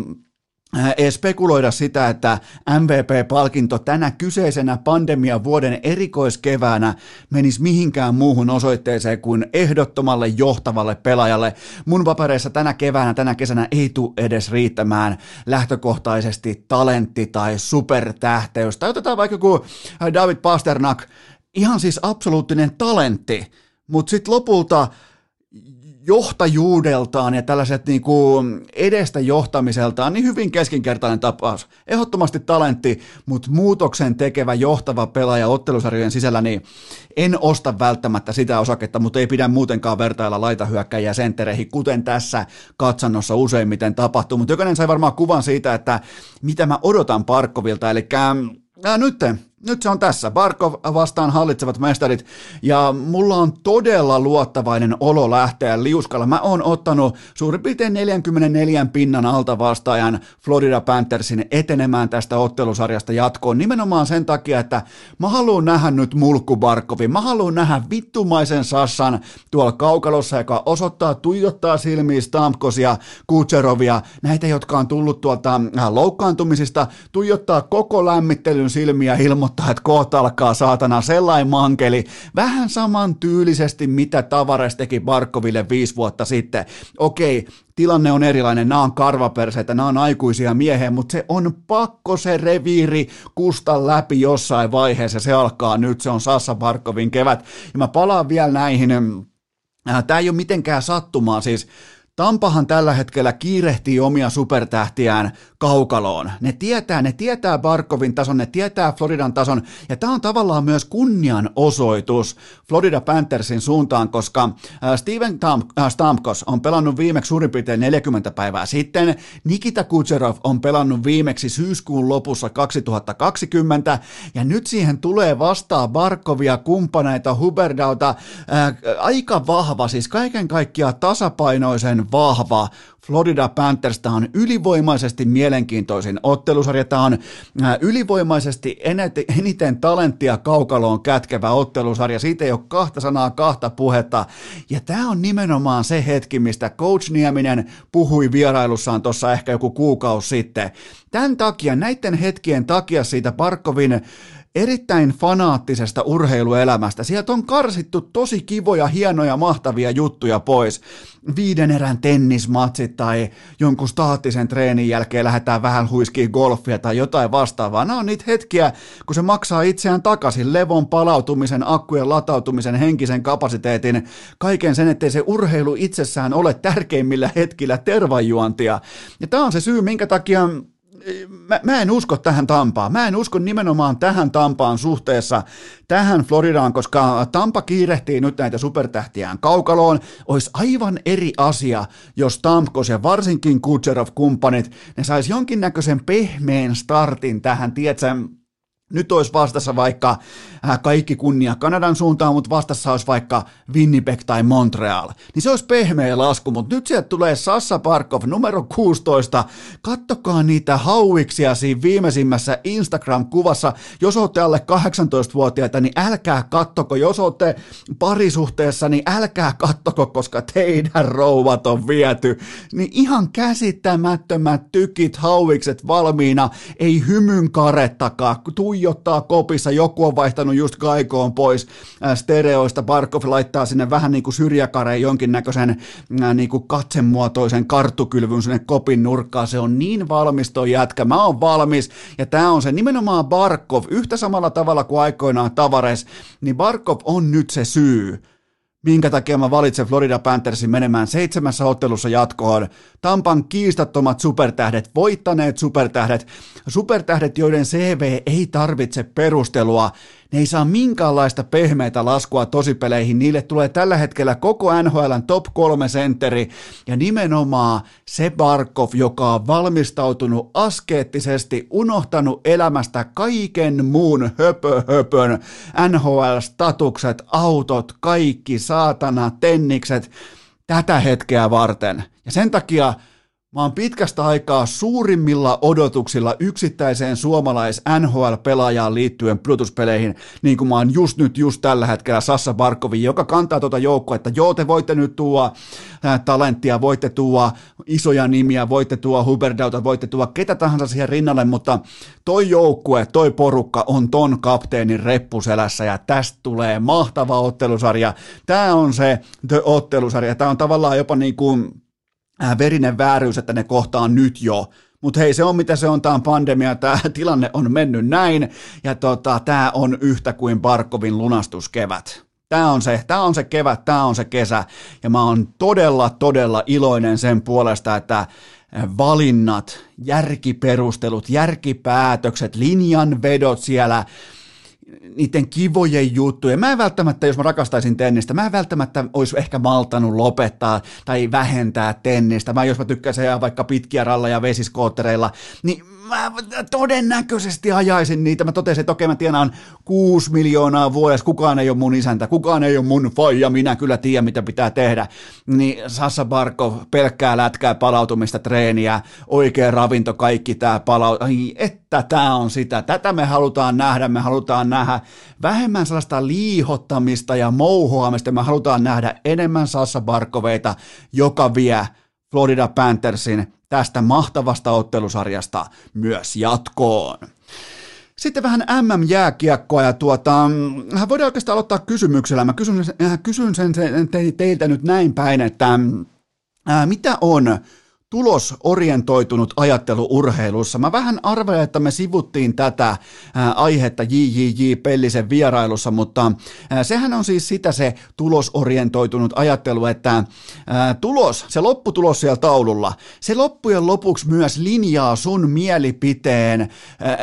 äh, spekuloida sitä, että MVP-palkinto tänä kyseisenä pandemian vuoden erikoiskeväänä menisi mihinkään muuhun osoitteeseen kuin ehdottomalle johtavalle pelaajalle. Mun papereissa tänä keväänä, tänä kesänä ei tule edes riittämään lähtökohtaisesti talentti tai supertähteys. Tai otetaan vaikka joku David Pasternak, ihan siis absoluuttinen talentti, mutta sitten lopulta johtajuudeltaan ja tällaiset niin kuin edestä johtamiseltaan niin hyvin keskinkertainen tapaus. Ehdottomasti talentti, mutta muutoksen tekevä johtava pelaaja ottelusarjojen sisällä, niin en osta välttämättä sitä osaketta, mutta ei pidä muutenkaan vertailla laitahyökkäjiä senttereihin, kuten tässä katsannossa useimmiten tapahtuu. Mutta jokainen sai varmaan kuvan siitä, että mitä mä odotan Parkkovilta, eli ää, nyt nyt se on tässä. Barkov vastaan hallitsevat mestarit ja mulla on todella luottavainen olo lähteä liuskalla. Mä oon ottanut suurin piirtein 44 pinnan alta vastaajan Florida Panthersin etenemään tästä ottelusarjasta jatkoon nimenomaan sen takia, että mä haluan nähdä nyt Mulkku Barkovin. Mä haluan nähdä vittumaisen Sassan tuolla kaukalossa, joka osoittaa, tuijottaa silmiin Stamkosia, Kutserovia, näitä, jotka on tullut tuolta äh, loukkaantumisista, tuijottaa koko lämmittelyn silmiä ilmoittaa, ilmoittaa, että kohta alkaa saatana sellainen mankeli, vähän saman tyylisesti, mitä Tavares teki Barkoville viisi vuotta sitten. Okei, tilanne on erilainen, nämä on karvaperseitä, nämä on aikuisia miehiä, mutta se on pakko se reviiri kusta läpi jossain vaiheessa, se alkaa nyt, se on Sassa Barkovin kevät, ja mä palaan vielä näihin, äh, Tämä ei ole mitenkään sattumaa, siis Tampahan tällä hetkellä kiirehtii omia supertähtiään kaukaloon. Ne tietää, ne tietää Barkovin tason, ne tietää Floridan tason, ja tämä on tavallaan myös kunnianosoitus Florida Panthersin suuntaan, koska äh, Steven äh, Stamkos on pelannut viimeksi suurin piirtein 40 päivää sitten, Nikita Kucherov on pelannut viimeksi syyskuun lopussa 2020, ja nyt siihen tulee vastaan Barkovia, kumppaneita, Huberdauta, äh, aika vahva, siis kaiken kaikkiaan tasapainoisen vahva. Florida Panthers, tämä on ylivoimaisesti mielenkiintoisin ottelusarja, tämä on ylivoimaisesti eniten talenttia kaukaloon kätkevä ottelusarja, siitä ei ole kahta sanaa, kahta puhetta, ja tämä on nimenomaan se hetki, mistä Coach Nieminen puhui vierailussaan tuossa ehkä joku kuukausi sitten. Tämän takia, näiden hetkien takia siitä Parkovin erittäin fanaattisesta urheiluelämästä. Sieltä on karsittu tosi kivoja, hienoja, mahtavia juttuja pois. Viiden erän tennismatsit tai jonkun staattisen treenin jälkeen lähdetään vähän huiskiin golfia tai jotain vastaavaa. Nämä on niitä hetkiä, kun se maksaa itseään takaisin levon palautumisen, akkujen latautumisen, henkisen kapasiteetin, kaiken sen, ettei se urheilu itsessään ole tärkeimmillä hetkillä tervajuontia. Ja tämä on se syy, minkä takia mä, mä en usko tähän Tampaan. Mä en usko nimenomaan tähän Tampaan suhteessa tähän Floridaan, koska Tampa kiirehtii nyt näitä supertähtiään kaukaloon. Olisi aivan eri asia, jos Tamkos ja varsinkin Kutserov-kumppanit, ne sais jonkinnäköisen pehmeän startin tähän, tiedätkö, nyt olisi vastassa vaikka äh, kaikki kunnia Kanadan suuntaan, mutta vastassa olisi vaikka Winnipeg tai Montreal. Niin se olisi pehmeä lasku, mutta nyt sieltä tulee Sassa Parkov numero 16. Kattokaa niitä hauiksia siinä viimeisimmässä Instagram-kuvassa. Jos olette alle 18-vuotiaita, niin älkää kattoko. Jos olette parisuhteessa, niin älkää kattoko, koska teidän rouvat on viety. Niin ihan käsittämättömät tykit, hauikset valmiina, ei hymyn karettakaan, tuijottaa kopissa, joku on vaihtanut just kaikoon pois äh, stereoista, Barkov laittaa sinne vähän niin kuin syrjäkareen jonkinnäköisen äh, niin kuin katsemuotoisen karttukylvyn sinne kopin nurkkaan, se on niin valmis toi jätkä, mä oon valmis, ja tää on se nimenomaan Barkov, yhtä samalla tavalla kuin aikoinaan Tavares, niin Barkov on nyt se syy, minkä takia mä valitsen Florida Panthersin menemään seitsemässä ottelussa jatkoon. Tampan kiistattomat supertähdet, voittaneet supertähdet, supertähdet, joiden CV ei tarvitse perustelua, ne ei saa minkäänlaista pehmeitä laskua tosipeleihin. Niille tulee tällä hetkellä koko NHLn top kolme sentteri ja nimenomaan se Barkov, joka on valmistautunut askeettisesti, unohtanut elämästä kaiken muun höpö höpön, NHL-statukset, autot, kaikki saatana, tennikset, tätä hetkeä varten. Ja sen takia Mä oon pitkästä aikaa suurimmilla odotuksilla yksittäiseen suomalais NHL-pelaajaan liittyen pudotuspeleihin, niin kuin mä oon just nyt, just tällä hetkellä Sassa Barkovi, joka kantaa tuota joukkoa, että joo, te voitte nyt tuoda talenttia, voitte tuoda isoja nimiä, voitte tuoda Huberdauta, voitte tuoda ketä tahansa siihen rinnalle, mutta toi joukkue, toi porukka on ton kapteenin reppuselässä ja tästä tulee mahtava ottelusarja. Tää on se the ottelusarja, tää on tavallaan jopa niin kuin Äh, verinen vääryys, että ne kohtaa nyt jo. Mutta hei, se on mitä se on, tämä pandemia, tämä <laughs> tilanne on mennyt näin, ja tota, tämä on yhtä kuin Barkovin lunastuskevät. Tämä on, se, tämä on se kevät, tämä on se kesä, ja mä oon todella, todella iloinen sen puolesta, että äh, valinnat, järkiperustelut, järkipäätökset, linjanvedot siellä, niiden kivojen juttujen. Mä en välttämättä, jos mä rakastaisin tennistä, mä en välttämättä olisi ehkä maltanut lopettaa tai vähentää tennistä. Mä jos mä tykkäisin vaikka pitkiä ralleja vesiskoottereilla, niin mä todennäköisesti ajaisin niitä. Mä totesin, että okei mä tienaan 6 miljoonaa vuodessa, kukaan ei ole mun isäntä, kukaan ei ole mun faija, minä kyllä tiedän mitä pitää tehdä. Niin Sassa Barkov, pelkkää lätkää, palautumista, treeniä, oikea ravinto, kaikki tää palaut. Ai, että tää on sitä. Tätä me halutaan nähdä, me halutaan nähdä vähemmän sellaista liihottamista ja mouhoamista, me halutaan nähdä enemmän Sassa Barkoveita, joka vie Florida Panthersin tästä mahtavasta ottelusarjasta myös jatkoon. Sitten vähän MM-jääkiekkoa ja tuota, voidaan oikeastaan aloittaa kysymyksellä. Mä kysyn, kysyn sen, sen teiltä nyt näin päin, että ää, mitä on tulosorientoitunut ajattelu urheilussa. Mä vähän arvelen, että me sivuttiin tätä ää, aihetta JJJ Pellisen vierailussa, mutta ää, sehän on siis sitä se tulosorientoitunut ajattelu, että ää, tulos, se lopputulos siellä taululla, se loppujen lopuksi myös linjaa sun mielipiteen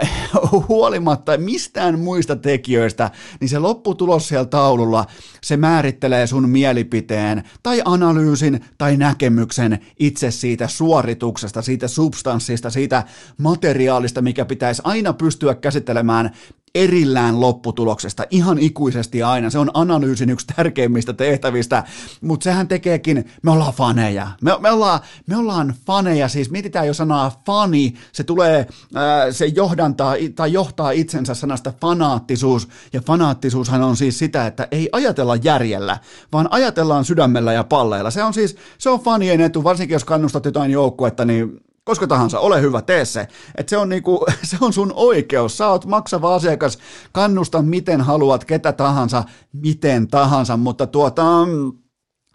<laughs> huolimatta mistään muista tekijöistä, niin se lopputulos siellä taululla, se määrittelee sun mielipiteen tai analyysin tai näkemyksen itse siitä suorituksesta, siitä substanssista, siitä materiaalista, mikä pitäisi aina pystyä käsittelemään erillään lopputuloksesta ihan ikuisesti aina. Se on analyysin yksi tärkeimmistä tehtävistä, mutta sehän tekeekin, me ollaan faneja. Me, me, ollaan, me ollaan faneja, siis mietitään jo sanaa fani, se tulee, ää, se johdantaa tai johtaa itsensä sanasta fanaattisuus, ja fanaattisuushan on siis sitä, että ei ajatella järjellä, vaan ajatellaan sydämellä ja palleilla. Se on siis, se on fanien etu, varsinkin jos kannustat jotain joukkuetta, niin koska tahansa, ole hyvä, tee se. Et se, on niinku, <laughs> se on sun oikeus, sä oot maksava asiakas, kannusta miten haluat, ketä tahansa, miten tahansa, mutta tuota,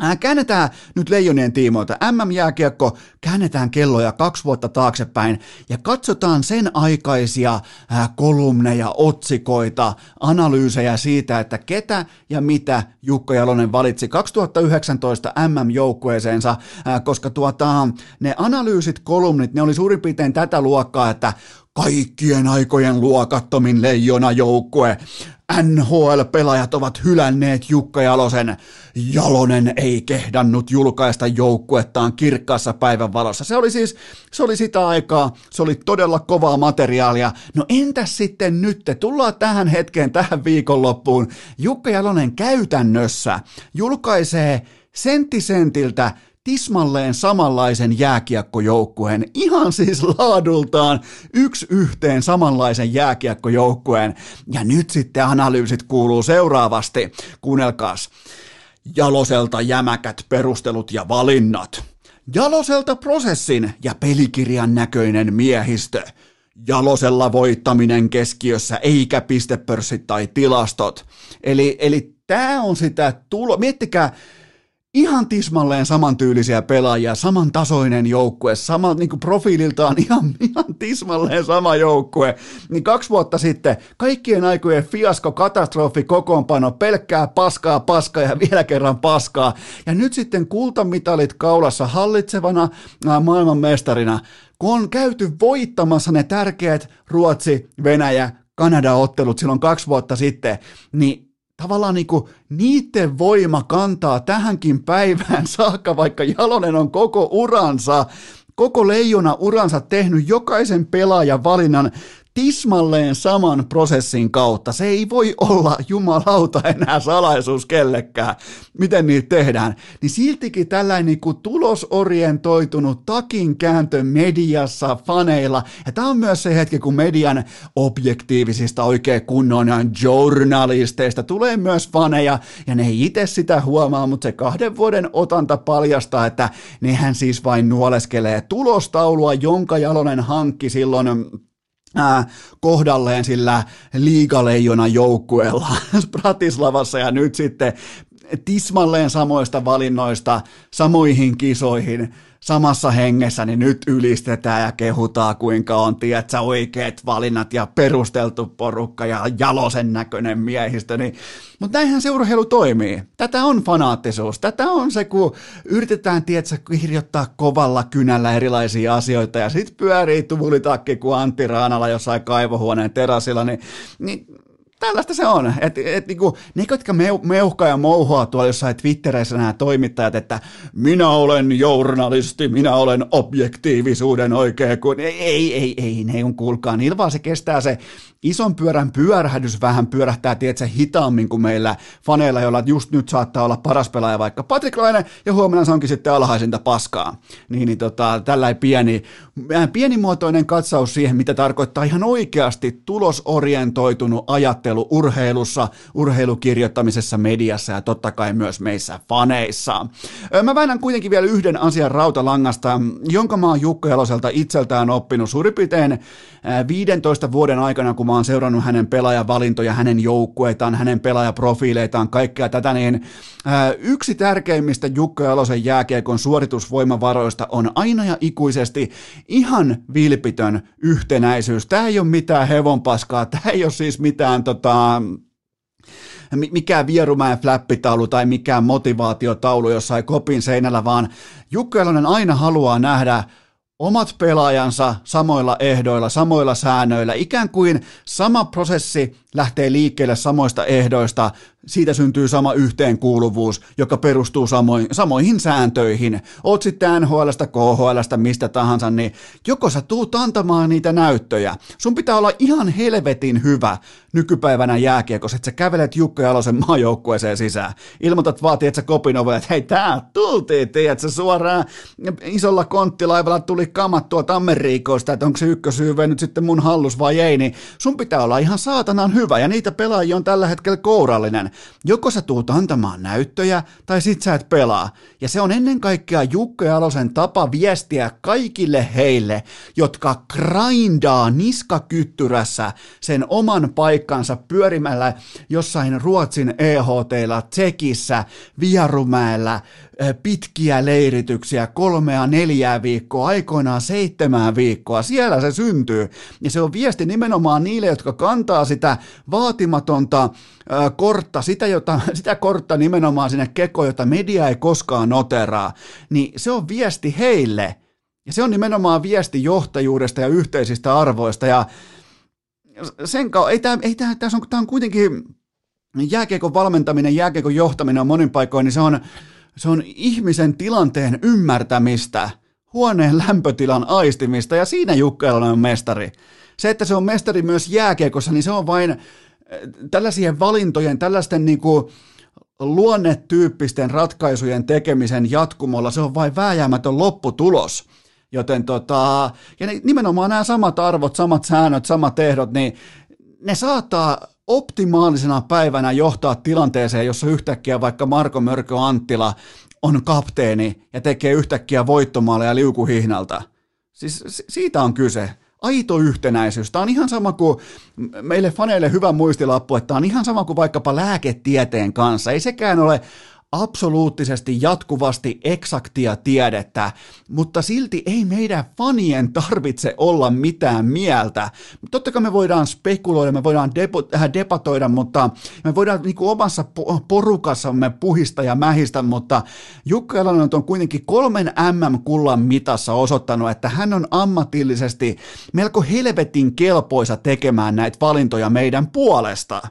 Äh, käännetään nyt leijonien tiimoilta. MM-jääkiekko, käännetään kelloja kaksi vuotta taaksepäin ja katsotaan sen aikaisia äh, kolumneja, otsikoita, analyysejä siitä, että ketä ja mitä Jukka Jalonen valitsi 2019 MM-joukkueeseensa, äh, koska tuota, ne analyysit, kolumnit, ne oli suurin piirtein tätä luokkaa, että kaikkien aikojen luokattomin leijona joukkue. NHL-pelaajat ovat hylänneet Jukka Jalosen. Jalonen ei kehdannut julkaista joukkuettaan kirkkaassa päivän valossa. Se oli siis, se oli sitä aikaa, se oli todella kovaa materiaalia. No entäs sitten nyt, tullaan tähän hetkeen, tähän viikonloppuun. Jukka Jalonen käytännössä julkaisee senttisentiltä tismalleen samanlaisen jääkiekkojoukkueen, ihan siis laadultaan yksi yhteen samanlaisen jääkiekkojoukkueen. Ja nyt sitten analyysit kuuluu seuraavasti. Kuunnelkaas. Jaloselta jämäkät perustelut ja valinnat. Jaloselta prosessin ja pelikirjan näköinen miehistö. Jalosella voittaminen keskiössä, eikä pistepörssit tai tilastot. Eli, eli tämä on sitä tulo. Miettikää, ihan tismalleen samantyylisiä pelaajia, samantasoinen joukkue, sama niin kuin profiililtaan <laughs> ihan, ihan tismalleen sama joukkue, niin kaksi vuotta sitten kaikkien aikojen fiasko, katastrofi, kokoonpano, pelkkää paskaa, paskaa ja vielä kerran paskaa. Ja nyt sitten kultamitalit kaulassa hallitsevana maailmanmestarina, kun on käyty voittamassa ne tärkeät Ruotsi, Venäjä, Kanada-ottelut silloin kaksi vuotta sitten, niin tavallaan niin kuin niiden voima kantaa tähänkin päivään <laughs> saakka, vaikka Jalonen on koko uransa, koko leijona uransa tehnyt jokaisen pelaajan valinnan tismalleen saman prosessin kautta. Se ei voi olla jumalauta enää salaisuus kellekään, miten niitä tehdään. Niin siltikin tällainen niin kuin tulosorientoitunut takin kääntö mediassa, faneilla. Ja tämä on myös se hetki, kun median objektiivisista oikein kunnon journalisteista tulee myös faneja, ja ne ei itse sitä huomaa, mutta se kahden vuoden otanta paljastaa, että nehän siis vain nuoleskelee tulostaulua, jonka Jalonen hankki silloin kohdalleen sillä liigaleijona joukkueella <laughs> Bratislavassa. Ja nyt sitten tismalleen samoista valinnoista samoihin kisoihin samassa hengessä, niin nyt ylistetään ja kehutaan, kuinka on, tiedätkö, oikeat valinnat ja perusteltu porukka ja jalosen näköinen miehistö. Niin, mutta näinhän se urheilu toimii. Tätä on fanaattisuus. Tätä on se, kun yritetään, tiedätkö, kirjoittaa kovalla kynällä erilaisia asioita ja sitten pyörii tuulitakki kuin Antti Raanala jossain kaivohuoneen terasilla, niin, niin tällaista se on. Et, et, niinku, ne, jotka meu, meuhkaa ja mouhoaa tuolla jossain Twitterissä nämä toimittajat, että minä olen journalisti, minä olen objektiivisuuden oikea, kun ei, ei, ei, ei ne on kuulkaa. Niillä vaan se kestää se ison pyörän pyörähdys vähän pyörähtää, tiedätkö, hitaammin kuin meillä faneilla, joilla just nyt saattaa olla paras pelaaja vaikka Patrick Laine, ja huomenna se onkin sitten alhaisinta paskaa. Niin, niin tota, tällainen pieni, pienimuotoinen katsaus siihen, mitä tarkoittaa ihan oikeasti tulosorientoitunut ajattelu urheilussa, urheilukirjoittamisessa, mediassa ja totta kai myös meissä faneissa. Mä väänän kuitenkin vielä yhden asian rautalangasta, jonka mä oon Jukka Jaloselta itseltään oppinut suurin piirtein 15 vuoden aikana, kun mä oon seurannut hänen pelaajavalintoja, hänen joukkueitaan, hänen pelaajaprofiileitaan, kaikkea tätä, niin yksi tärkeimmistä Jukka Jalosen jääkiekon suoritusvoimavaroista on aina ja ikuisesti ihan vilpitön yhtenäisyys. Tämä ei ole mitään hevonpaskaa, tämä ei ole siis mitään tota, mikään Vierumäen flappitaulu tai mikään motivaatiotaulu jossain kopin seinällä, vaan Jukka Jalonen aina haluaa nähdä omat pelaajansa samoilla ehdoilla, samoilla säännöillä, ikään kuin sama prosessi lähtee liikkeelle samoista ehdoista, siitä syntyy sama yhteenkuuluvuus, joka perustuu samoihin, samoihin sääntöihin. Oot sitten NHLstä, KHLstä, mistä tahansa, niin joko sä tuut antamaan niitä näyttöjä. Sun pitää olla ihan helvetin hyvä nykypäivänä jääkiekossa, että sä kävelet Jukka Jalosen maajoukkueeseen sisään. Ilmoitat vaatii, että sä kopin ovelle, että hei tää tultiin, tiedät sä suoraan isolla konttilaivalla tuli kamattua Tammeriikoista, että onko se ykkösyyve nyt sitten mun hallus vai ei, niin sun pitää olla ihan saatanan hyvä ja niitä pelaajia on tällä hetkellä kourallinen. Joko sä tuut antamaan näyttöjä tai sit sä et pelaa. Ja se on ennen kaikkea Jukka Jalosen tapa viestiä kaikille heille, jotka grindaa niskakyttyrässä sen oman paikkansa pyörimällä jossain Ruotsin EHTllä, Tsekissä, Viarumäellä, pitkiä leirityksiä, kolmea, neljää viikkoa, aikoinaan seitsemää viikkoa. Siellä se syntyy. Ja se on viesti nimenomaan niille, jotka kantaa sitä vaatimatonta kortta, sitä, jota, <laughs> sitä kortta nimenomaan sinne kekoon, jota media ei koskaan noteraa. Niin se on viesti heille. Ja se on nimenomaan viesti johtajuudesta ja yhteisistä arvoista. Ja sen kautta, ei tämä, ei tämä, tämä on, tämä on kuitenkin jääkiekon valmentaminen, jääkiekon johtaminen on monin paikoin, niin se on, se on ihmisen tilanteen ymmärtämistä, huoneen lämpötilan aistimista, ja siinä Jukka on mestari. Se, että se on mestari myös jääkiekossa, niin se on vain äh, tällaisien valintojen, tällaisten niin kuin luonnetyyppisten ratkaisujen tekemisen jatkumolla, se on vain vääjäämätön lopputulos. Joten tota, ja nimenomaan nämä samat arvot, samat säännöt, samat ehdot, niin ne saattaa optimaalisena päivänä johtaa tilanteeseen, jossa yhtäkkiä vaikka Marko Mörkö Anttila on kapteeni ja tekee yhtäkkiä voittomaaleja liukuhihnalta. Siis siitä on kyse. Aito yhtenäisyys. Tämä on ihan sama kuin meille faneille hyvä muistilappu, että tämä on ihan sama kuin vaikkapa lääketieteen kanssa. Ei sekään ole absoluuttisesti jatkuvasti eksaktia tiedettä, mutta silti ei meidän fanien tarvitse olla mitään mieltä. Totta kai me voidaan spekuloida, me voidaan depo- äh, debatoida, mutta me voidaan niin kuin omassa porukassamme puhista ja mähistä, mutta Jukka Jalonen on kuitenkin kolmen MM-kullan mitassa osoittanut, että hän on ammatillisesti melko helvetin kelpoisa tekemään näitä valintoja meidän puolesta.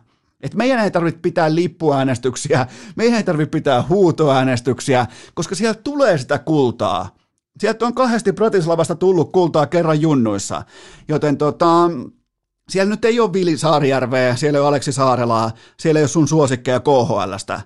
Et meidän ei tarvitse pitää lippuäänestyksiä, meidän ei tarvitse pitää huutoäänestyksiä, koska sieltä tulee sitä kultaa. Sieltä on kahdesti Bratislavasta tullut kultaa kerran junnuissa, joten tota, siellä nyt ei ole Vili Saarijärveä, siellä ei ole Aleksi Saarelaa, siellä ei ole sun suosikkeja KHLstä.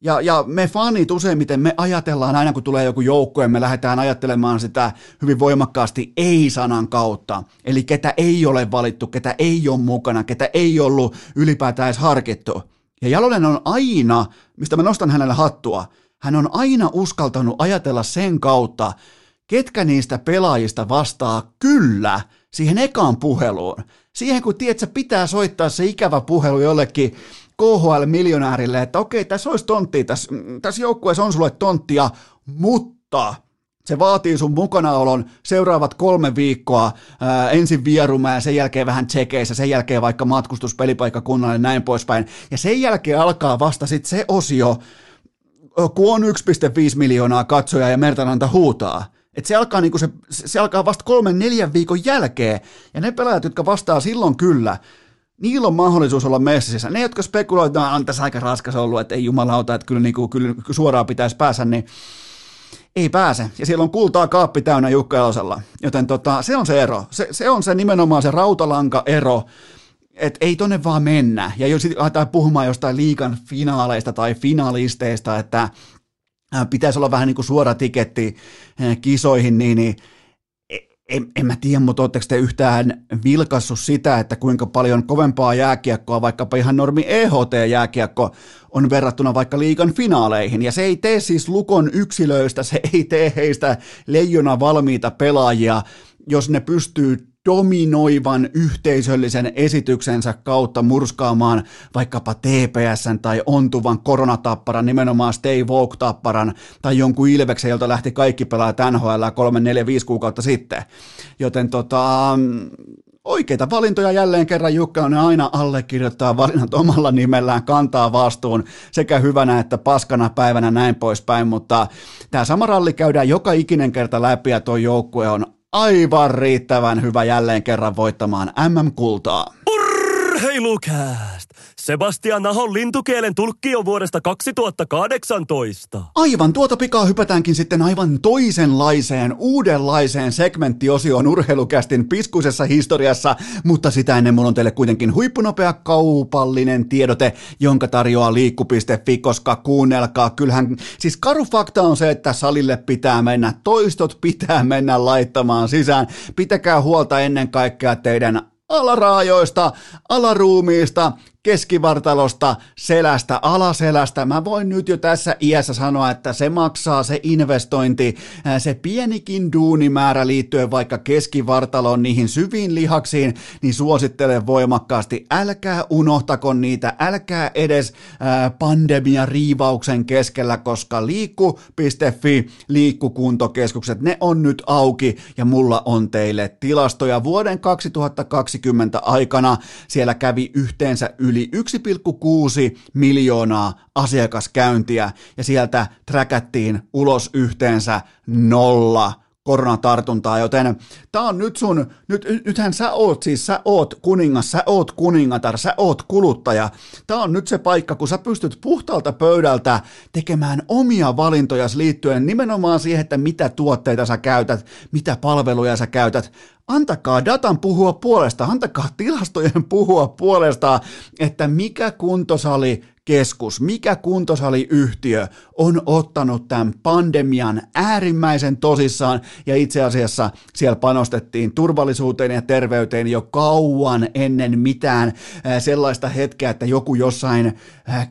Ja, ja me fanit useimmiten me ajatellaan aina kun tulee joku joukko ja me lähdetään ajattelemaan sitä hyvin voimakkaasti ei-sanan kautta. Eli ketä ei ole valittu, ketä ei ole mukana, ketä ei ollut ylipäätään edes harkittu. Ja Jalonen on aina, mistä mä nostan hänelle hattua, hän on aina uskaltanut ajatella sen kautta, ketkä niistä pelaajista vastaa kyllä siihen ekaan puheluun. Siihen kun tiedät, että pitää soittaa se ikävä puhelu jollekin KHL-miljonäärille, että okei, tässä olisi tonttia, tässä, tässä joukkueessa on sulle tonttia, mutta se vaatii sun mukanaolon seuraavat kolme viikkoa, ää, ensin vierumää, sen jälkeen vähän tsekeissä, sen jälkeen vaikka matkustus pelipaikkakunnalle näin poispäin. Ja sen jälkeen alkaa vasta sitten se osio, kun on 1,5 miljoonaa katsojaa ja Mertananta huutaa. Et se, alkaa niinku se, se alkaa vasta kolmen neljän viikon jälkeen. Ja ne pelaajat, jotka vastaa silloin kyllä, niillä on mahdollisuus olla messissä. Ne, jotka spekuloivat, että on tässä aika raskas ollut, että ei jumalauta, että kyllä, niin kuin, kyllä suoraan pitäisi päästä, niin ei pääse. Ja siellä on kultaa kaappi täynnä Jukka Elosella. Joten tota, se on se ero. Se, se on se nimenomaan se rautalanka ero, että ei tonne vaan mennä. Ja jos aletaan puhumaan jostain liikan finaaleista tai finalisteista, että pitäisi olla vähän niin kuin suora tiketti kisoihin, niin, niin en, en mä tiedä, mutta oletteko te yhtään vilkassut sitä, että kuinka paljon kovempaa jääkiekkoa, vaikkapa ihan normi EHT-jääkiekko, on verrattuna vaikka liikan finaaleihin. Ja se ei tee siis lukon yksilöistä, se ei tee heistä leijona valmiita pelaajia, jos ne pystyy dominoivan yhteisöllisen esityksensä kautta murskaamaan vaikkapa TPSn tai ontuvan koronatapparan, nimenomaan Stay Woke-tapparan tai jonkun Ilveksen, jolta lähti kaikki pelaa NHL 3, 4, 5 kuukautta sitten. Joten tota, oikeita valintoja jälleen kerran Jukka on aina allekirjoittaa valinnat omalla nimellään, kantaa vastuun sekä hyvänä että paskana päivänä näin poispäin, mutta tämä sama ralli käydään joka ikinen kerta läpi ja tuo joukkue on aivan riittävän hyvä jälleen kerran voittamaan MM-kultaa. Urheilukääst! Sebastian Nahon lintukielen tulkki on vuodesta 2018. Aivan, tuota pikaa hypätäänkin sitten aivan toisenlaiseen, uudenlaiseen segmenttiosioon urheilukästin piskuisessa historiassa, mutta sitä ennen mulla on teille kuitenkin huippunopea kaupallinen tiedote, jonka tarjoaa liikku.fi, koska kuunnelkaa, kyllähän, siis karu fakta on se, että salille pitää mennä, toistot pitää mennä laittamaan sisään, pitäkää huolta ennen kaikkea teidän alaraajoista, alaruumiista, keskivartalosta, selästä, alaselästä. Mä voin nyt jo tässä iässä sanoa, että se maksaa se investointi, se pienikin duunimäärä liittyen vaikka keskivartaloon niihin syviin lihaksiin, niin suosittelen voimakkaasti, älkää unohtako niitä, älkää edes pandemia riivauksen keskellä, koska liikku.fi, liikkukuntokeskukset, ne on nyt auki ja mulla on teille tilastoja vuoden 2020 aikana. Siellä kävi yhteensä yli yli 1,6 miljoonaa asiakaskäyntiä ja sieltä träkättiin ulos yhteensä nolla koronatartuntaa, joten tämä on nyt sun, nyt, nythän sä oot siis, sä oot kuningas, sä oot kuningatar, sä oot kuluttaja. Tämä on nyt se paikka, kun sä pystyt puhtaalta pöydältä tekemään omia valintoja liittyen nimenomaan siihen, että mitä tuotteita sä käytät, mitä palveluja sä käytät. Antakaa datan puhua puolesta, antakaa tilastojen puhua puolesta, että mikä kuntosali keskus, mikä kuntosaliyhtiö on ottanut tämän pandemian äärimmäisen tosissaan ja itse asiassa siellä panostettiin turvallisuuteen ja terveyteen jo kauan ennen mitään sellaista hetkeä, että joku jossain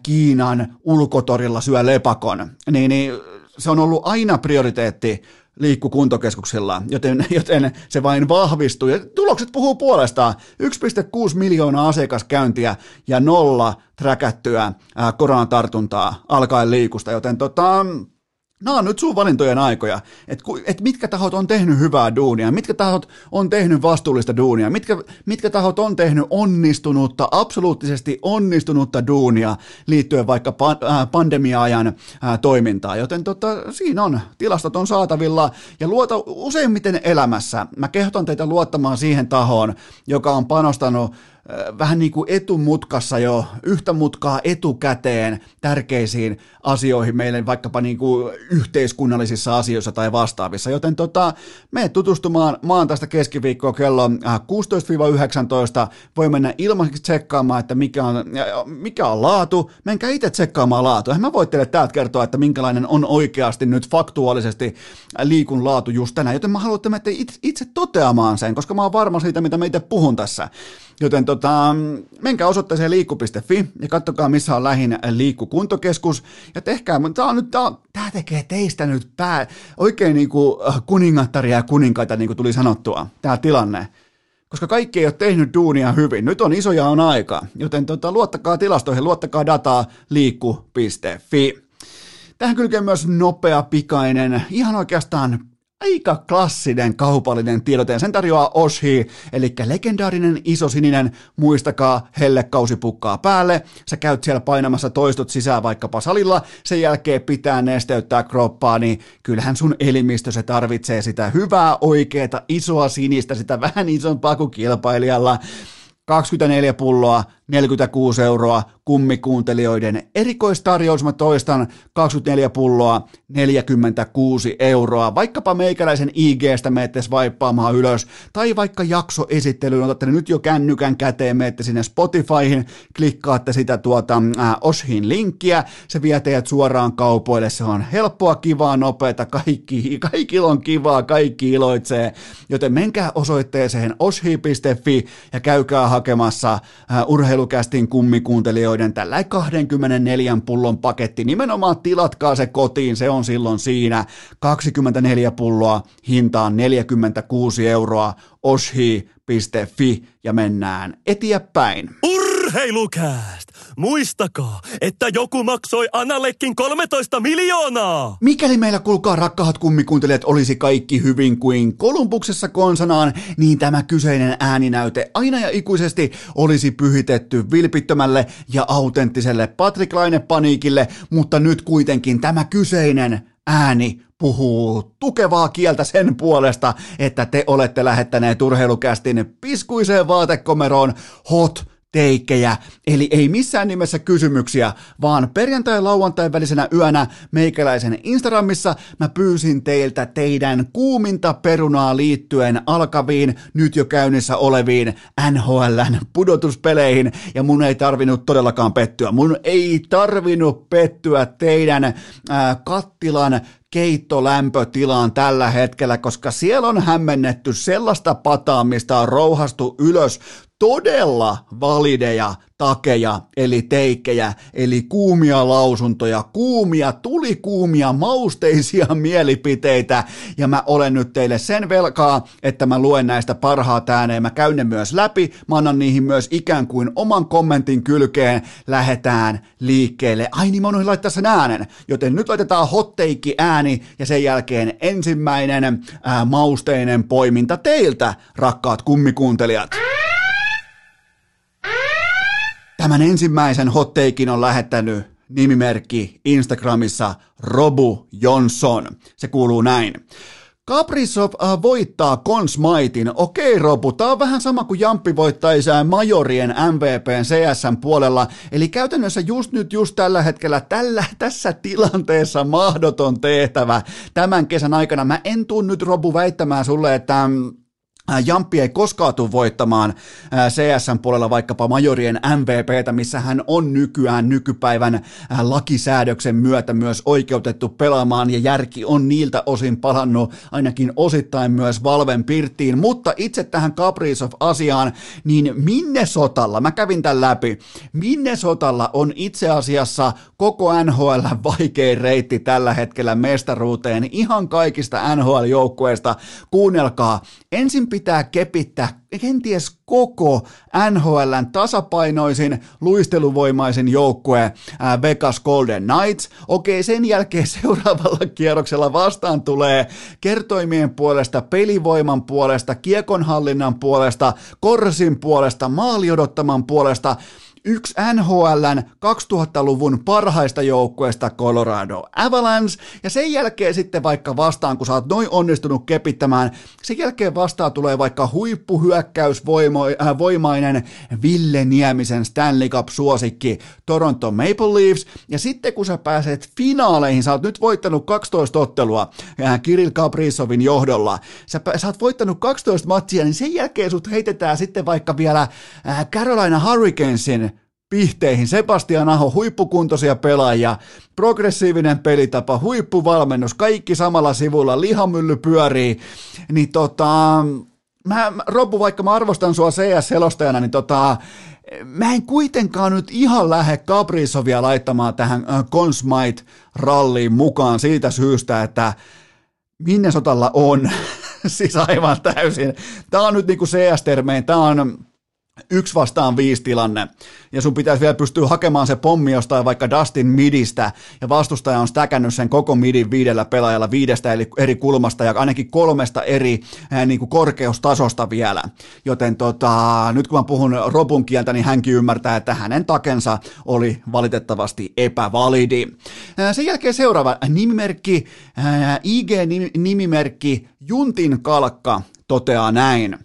Kiinan ulkotorilla syö lepakon. Niin, niin se on ollut aina prioriteetti liikku kuntokeskuksilla, joten, <laughs> joten se vain vahvistuu. Ja tulokset puhuu puolestaan. 1,6 miljoonaa asiakaskäyntiä ja nolla träkättyä koronatartuntaa alkaen liikusta, joten tota, Nämä on nyt sun valintojen aikoja, että et mitkä tahot on tehnyt hyvää duunia, mitkä tahot on tehnyt vastuullista duunia, mitkä, mitkä tahot on tehnyt onnistunutta, absoluuttisesti onnistunutta duunia liittyen vaikka pandemia-ajan toimintaan. Joten tota, siinä on, tilastot on saatavilla. Ja luota useimmiten elämässä. Mä kehotan teitä luottamaan siihen tahoon, joka on panostanut vähän niin kuin etumutkassa jo yhtä mutkaa etukäteen tärkeisiin asioihin meille vaikkapa niin kuin yhteiskunnallisissa asioissa tai vastaavissa. Joten tota, me tutustumaan maan tästä keskiviikkoa kello 16-19. Voi mennä ilmaiseksi tsekkaamaan, että mikä on, mikä on laatu. Menkää itse tsekkaamaan laatu. Eihän mä voi teille täältä kertoa, että minkälainen on oikeasti nyt faktuaalisesti liikun laatu just tänään. Joten mä haluan, että itse, itse toteamaan sen, koska mä oon varma siitä, mitä mä itse puhun tässä. Joten tota, menkää osoitteeseen liikku.fi ja katsokaa, missä on lähin liikkukuntokeskus. Ja tehkää, tämä, on nyt, tämä, tämä tekee teistä nyt pää, oikein niin kuin äh, kuningattaria ja kuninkaita, niin kuin tuli sanottua, tämä tilanne. Koska kaikki ei ole tehnyt duunia hyvin. Nyt on isoja on aika. Joten tota, luottakaa tilastoihin, luottakaa dataa liikku.fi. Tähän kylkee myös nopea, pikainen, ihan oikeastaan aika klassinen kaupallinen tiedote, sen tarjoaa Oshi, eli legendaarinen isosininen, muistakaa, hellekausi pukkaa päälle, sä käyt siellä painamassa toistot sisään vaikkapa salilla, sen jälkeen pitää nesteyttää kroppaa, niin kyllähän sun elimistö se tarvitsee sitä hyvää, oikeeta, isoa sinistä, sitä vähän isompaa kuin kilpailijalla, 24 pulloa, 46 euroa, kummikuuntelijoiden erikoistarjous, mä toistan, 24 pulloa, 46 euroa. Vaikkapa meikäläisen IGstä meette vaippaamaan ylös, tai vaikka jaksoesittelyyn, otatte nyt jo kännykän käteen, meette sinne Spotifyhin, klikkaatte sitä tuota äh, Oshin linkkiä, se vie teidät suoraan kaupoille, se on helppoa, kivaa, nopeata, kaikki, kaikilla on kivaa, kaikki iloitsee, joten menkää osoitteeseen oshi.fi ja käykää hakemassa äh, urheilukästin kummikuuntelijoiden tällä 24 pullon paketti. Nimenomaan tilatkaa se kotiin, se on silloin siinä. 24 pulloa, hintaan 46 euroa, oshi.fi ja mennään eteenpäin. Urheilukääst! Muistakaa, että joku maksoi Anallekin 13 miljoonaa! Mikäli meillä kulkaa rakkahat kummikuuntelijat olisi kaikki hyvin kuin Kolumbuksessa konsanaan, niin tämä kyseinen ääninäyte aina ja ikuisesti olisi pyhitetty vilpittömälle ja autenttiselle Patrick Laine-paniikille, mutta nyt kuitenkin tämä kyseinen ääni puhuu tukevaa kieltä sen puolesta, että te olette lähettäneet urheilukästin piskuiseen vaatekomeroon hot teikkejä, eli ei missään nimessä kysymyksiä, vaan perjantai-lauantai välisenä yönä meikäläisen Instagramissa mä pyysin teiltä teidän kuuminta perunaa liittyen alkaviin, nyt jo käynnissä oleviin NHLn pudotuspeleihin, ja mun ei tarvinnut todellakaan pettyä. Mun ei tarvinnut pettyä teidän ää, kattilan keittolämpötilaan tällä hetkellä, koska siellä on hämmennetty sellaista pataa, mistä on rouhastu ylös todella valideja takeja, eli teikkejä, eli kuumia lausuntoja, kuumia, tuli kuumia, mausteisia <laughs> mielipiteitä, ja mä olen nyt teille sen velkaa, että mä luen näistä parhaat ääneen, mä käyn ne myös läpi, mä annan niihin myös ikään kuin oman kommentin kylkeen, lähetään liikkeelle. Ai niin, mä unohdin laittaa sen äänen, joten nyt laitetaan hotteikki ääni, ja sen jälkeen ensimmäinen ää, mausteinen poiminta teiltä, rakkaat kummikuuntelijat. Tämän ensimmäisen hotteikin on lähettänyt nimimerkki Instagramissa Robu Johnson. Se kuuluu näin. Kaprizov äh, voittaa Consmaitin. Okei Robu, tää on vähän sama kuin Jamppi voittaisi äh, Majorien MVPn CSN puolella. Eli käytännössä just nyt, just tällä hetkellä, tällä, tässä tilanteessa mahdoton tehtävä tämän kesän aikana. Mä en tuu nyt Robu väittämään sulle, että mm, Jamppi ei koskaan tule voittamaan CSN puolella vaikkapa majorien MVPtä, missä hän on nykyään nykypäivän lakisäädöksen myötä myös oikeutettu pelaamaan ja järki on niiltä osin palannut ainakin osittain myös Valven pirttiin, mutta itse tähän Kaprizov-asiaan, niin minne sotalla, mä kävin tämän läpi, minne sotalla on itse asiassa koko NHL vaikein reitti tällä hetkellä mestaruuteen? Ihan kaikista NHL-joukkueista, kuunnelkaa, ensin pitää kepittää kenties koko NHLn tasapainoisin, luisteluvoimaisin joukkue Vegas Golden Knights. Okei, sen jälkeen <laughs> seuraavalla kierroksella vastaan tulee kertoimien puolesta, pelivoiman puolesta, kiekonhallinnan puolesta, korsin puolesta, maaliodottaman puolesta, yksi NHLn 2000-luvun parhaista joukkueista Colorado Avalanche, ja sen jälkeen sitten vaikka vastaan, kun sä oot noin onnistunut kepittämään, sen jälkeen vastaan tulee vaikka huippuhyökkäysvoimainen Ville Niemisen Stanley Cup-suosikki Toronto Maple Leafs, ja sitten kun sä pääset finaaleihin, sä oot nyt voittanut 12 ottelua Kirill Kaprizovin johdolla, sä, sä oot voittanut 12 matsia, niin sen jälkeen sut heitetään sitten vaikka vielä Carolina Hurricanesin pihteihin. Sebastian Aho, huippukuntoisia pelaajia, progressiivinen pelitapa, huippuvalmennus, kaikki samalla sivulla, lihamylly pyörii, niin tota, mä, Robbu, vaikka mä arvostan sua CS-selostajana, niin tota, mä en kuitenkaan nyt ihan lähde Kaprizovia laittamaan tähän äh, Consmite-ralliin mukaan siitä syystä, että Minnesotalla on, <laughs> siis aivan täysin, tää on nyt niinku CS-termein, tää on yksi vastaan viisi tilanne, ja sun pitäisi vielä pystyä hakemaan se pommi jostain vaikka Dustin midistä, ja vastustaja on stäkännyt sen koko midin viidellä pelaajalla viidestä eli eri kulmasta, ja ainakin kolmesta eri ää, niin kuin korkeustasosta vielä. Joten tota, nyt kun mä puhun Robun kieltä, niin hänkin ymmärtää, että hänen takensa oli valitettavasti epävalidi. Ää, sen jälkeen seuraava nimimerkki, ää, IG-nimimerkki Juntin kalkka toteaa näin.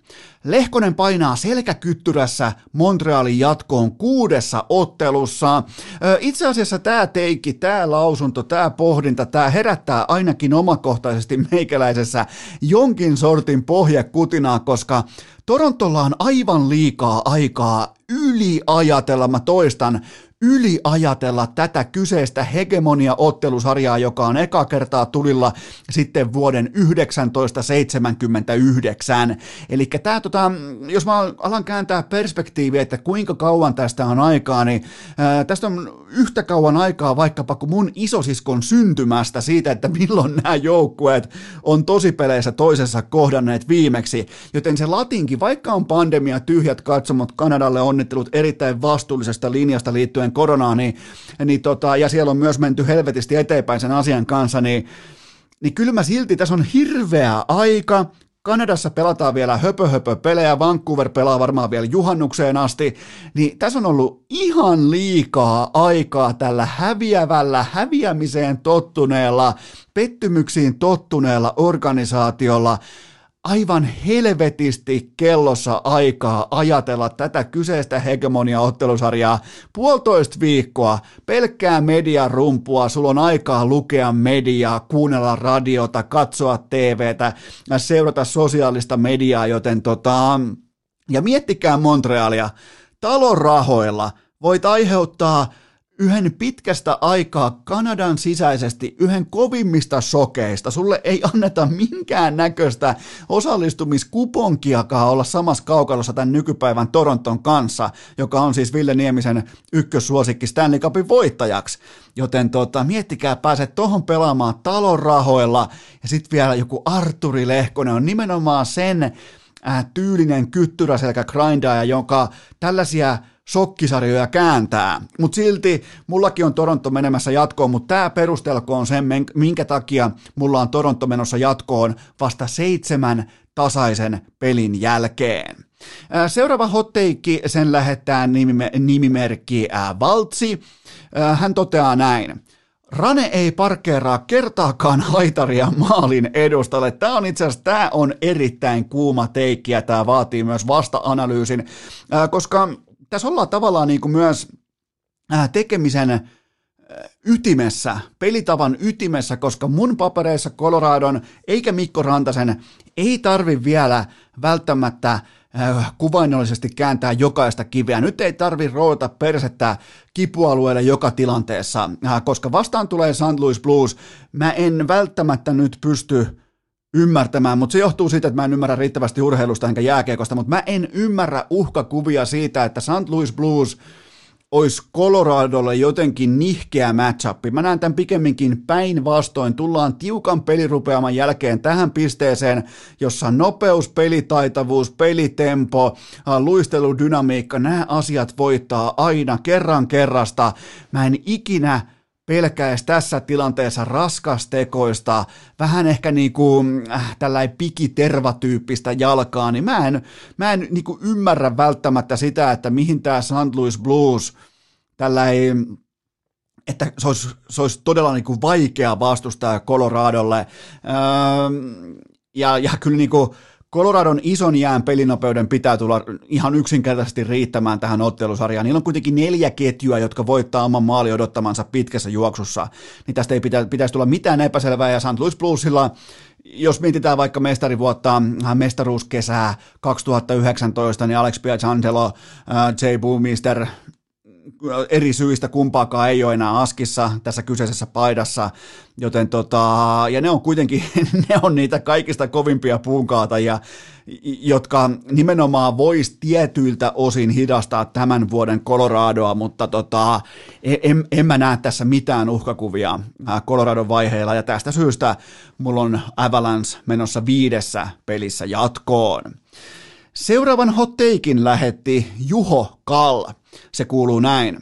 Lehkonen painaa selkäkyttyrässä Montrealin jatkoon kuudessa ottelussa. Itse asiassa tämä teikki, tämä lausunto, tämä pohdinta, tämä herättää ainakin omakohtaisesti meikäläisessä jonkin sortin pohjakutinaa, koska Torontolla on aivan liikaa aikaa yliajatella, mä toistan, yliajatella tätä kyseistä hegemonia-ottelusarjaa, joka on eka kertaa tulilla sitten vuoden 1979. Eli tämä, tota, jos mä alan kääntää perspektiiviä, että kuinka kauan tästä on aikaa, niin ää, tästä on yhtä kauan aikaa vaikkapa kuin mun isosiskon syntymästä siitä, että milloin nämä joukkueet on tosipeleissä toisessa kohdanneet viimeksi. Joten se latinkin, vaikka on pandemia, tyhjät katsomot, Kanadalle onnittelut erittäin vastuullisesta linjasta liittyen ennen koronaa, niin, niin tota, ja siellä on myös menty helvetisti eteenpäin sen asian kanssa, niin, niin kyllä mä silti, tässä on hirveä aika, Kanadassa pelataan vielä höpö, höpö pelejä, Vancouver pelaa varmaan vielä juhannukseen asti, niin tässä on ollut ihan liikaa aikaa tällä häviävällä, häviämiseen tottuneella, pettymyksiin tottuneella organisaatiolla aivan helvetisti kellossa aikaa ajatella tätä kyseistä hegemonia-ottelusarjaa puolitoista viikkoa, pelkkää mediarumpua, sulla on aikaa lukea mediaa, kuunnella radiota, katsoa TVtä, seurata sosiaalista mediaa, joten tota, ja miettikää Montrealia, talon rahoilla voit aiheuttaa yhden pitkästä aikaa Kanadan sisäisesti yhden kovimmista sokeista. Sulle ei anneta minkään näköistä osallistumiskuponkiakaan olla samassa kaukalossa tämän nykypäivän Toronton kanssa, joka on siis Ville Niemisen ykkössuosikki Stanley Cupin voittajaksi. Joten tota, miettikää, pääset tohon pelaamaan talon rahoilla ja sitten vielä joku Arturi Lehkonen on nimenomaan sen äh, tyylinen kyttyräselkä grindaaja, jonka tällaisia sokkisarjoja kääntää. Mutta silti mullakin on Toronto menemässä jatkoon, mutta tämä perustelkoon sen, minkä takia mulla on Toronto menossa jatkoon vasta seitsemän tasaisen pelin jälkeen. Seuraava hotteikki, sen lähettää nimimerkki Valtsi. Hän toteaa näin. Rane ei parkkeeraa kertaakaan haitaria maalin edustalle. Tämä on itse asiassa tämä on erittäin kuuma teikki ja tämä vaatii myös vasta-analyysin, koska tässä ollaan tavallaan niin kuin myös äh, tekemisen äh, ytimessä, pelitavan ytimessä, koska mun papereissa Coloradon eikä Mikko Rantasen ei tarvi vielä välttämättä äh, kuvainnollisesti kääntää jokaista kiveä. Nyt ei tarvi roota persettä kipualueelle joka tilanteessa, koska vastaan tulee St. Louis Blues. Mä en välttämättä nyt pysty ymmärtämään, mutta se johtuu siitä, että mä en ymmärrä riittävästi urheilusta enkä jääkiekosta, mutta mä en ymmärrä uhkakuvia siitä, että St. Louis Blues olisi Coloradolle jotenkin nihkeä matchup. Mä näen tämän pikemminkin päinvastoin. Tullaan tiukan pelirupeaman jälkeen tähän pisteeseen, jossa nopeus, pelitaitavuus, pelitempo, luisteludynamiikka, nämä asiat voittaa aina kerran kerrasta. Mä en ikinä pelkäisi tässä tilanteessa raskastekoista, vähän ehkä niin kuin äh, tällainen pikitervatyyppistä jalkaa, niin mä en, mä en niin kuin ymmärrä välttämättä sitä, että mihin tämä St. Louis Blues tällainen että se olisi, se olisi todella niin kuin vaikea vastustaa Coloradolle. Öö, ja, ja kyllä niin kuin, Coloradon ison jään pelinopeuden pitää tulla ihan yksinkertaisesti riittämään tähän ottelusarjaan. Niillä on kuitenkin neljä ketjua, jotka voittaa oman maali odottamansa pitkässä juoksussa. Niin tästä ei pitä, pitäisi tulla mitään epäselvää. Ja St. Louis Bluesilla, jos mietitään vaikka mestarivuotta, äh, mestaruuskesää 2019, niin Alex Piazzangelo, äh, Jay Boomister, eri syistä kumpaakaan ei ole enää askissa tässä kyseisessä paidassa, joten tota, ja ne on kuitenkin, <laughs> ne on niitä kaikista kovimpia puunkaatajia, jotka nimenomaan vois tietyiltä osin hidastaa tämän vuoden Coloradoa, mutta tota, en, en mä näe tässä mitään uhkakuvia Coloradon vaiheilla, ja tästä syystä mulla on Avalanche menossa viidessä pelissä jatkoon. Seuraavan hotteikin lähetti Juho Kall. Se kuuluu näin.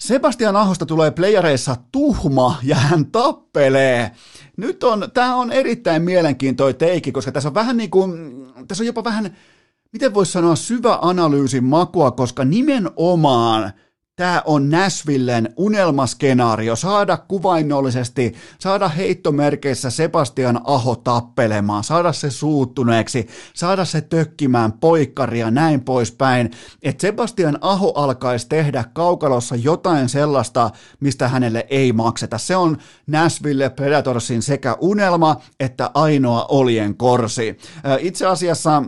Sebastian Ahosta tulee playareissa tuhma ja hän tappelee. Nyt on, tämä on erittäin mielenkiintoinen teiki, koska tässä on vähän niin kuin, tässä on jopa vähän, miten voisi sanoa, syvä analyysin makua, koska nimenomaan tämä on Nashvillen unelmaskenaario, saada kuvainnollisesti, saada heittomerkeissä Sebastian Aho tappelemaan, saada se suuttuneeksi, saada se tökkimään poikkaria näin poispäin, että Sebastian Aho alkaisi tehdä kaukalossa jotain sellaista, mistä hänelle ei makseta. Se on Nashville Predatorsin sekä unelma että ainoa olien korsi. Itse asiassa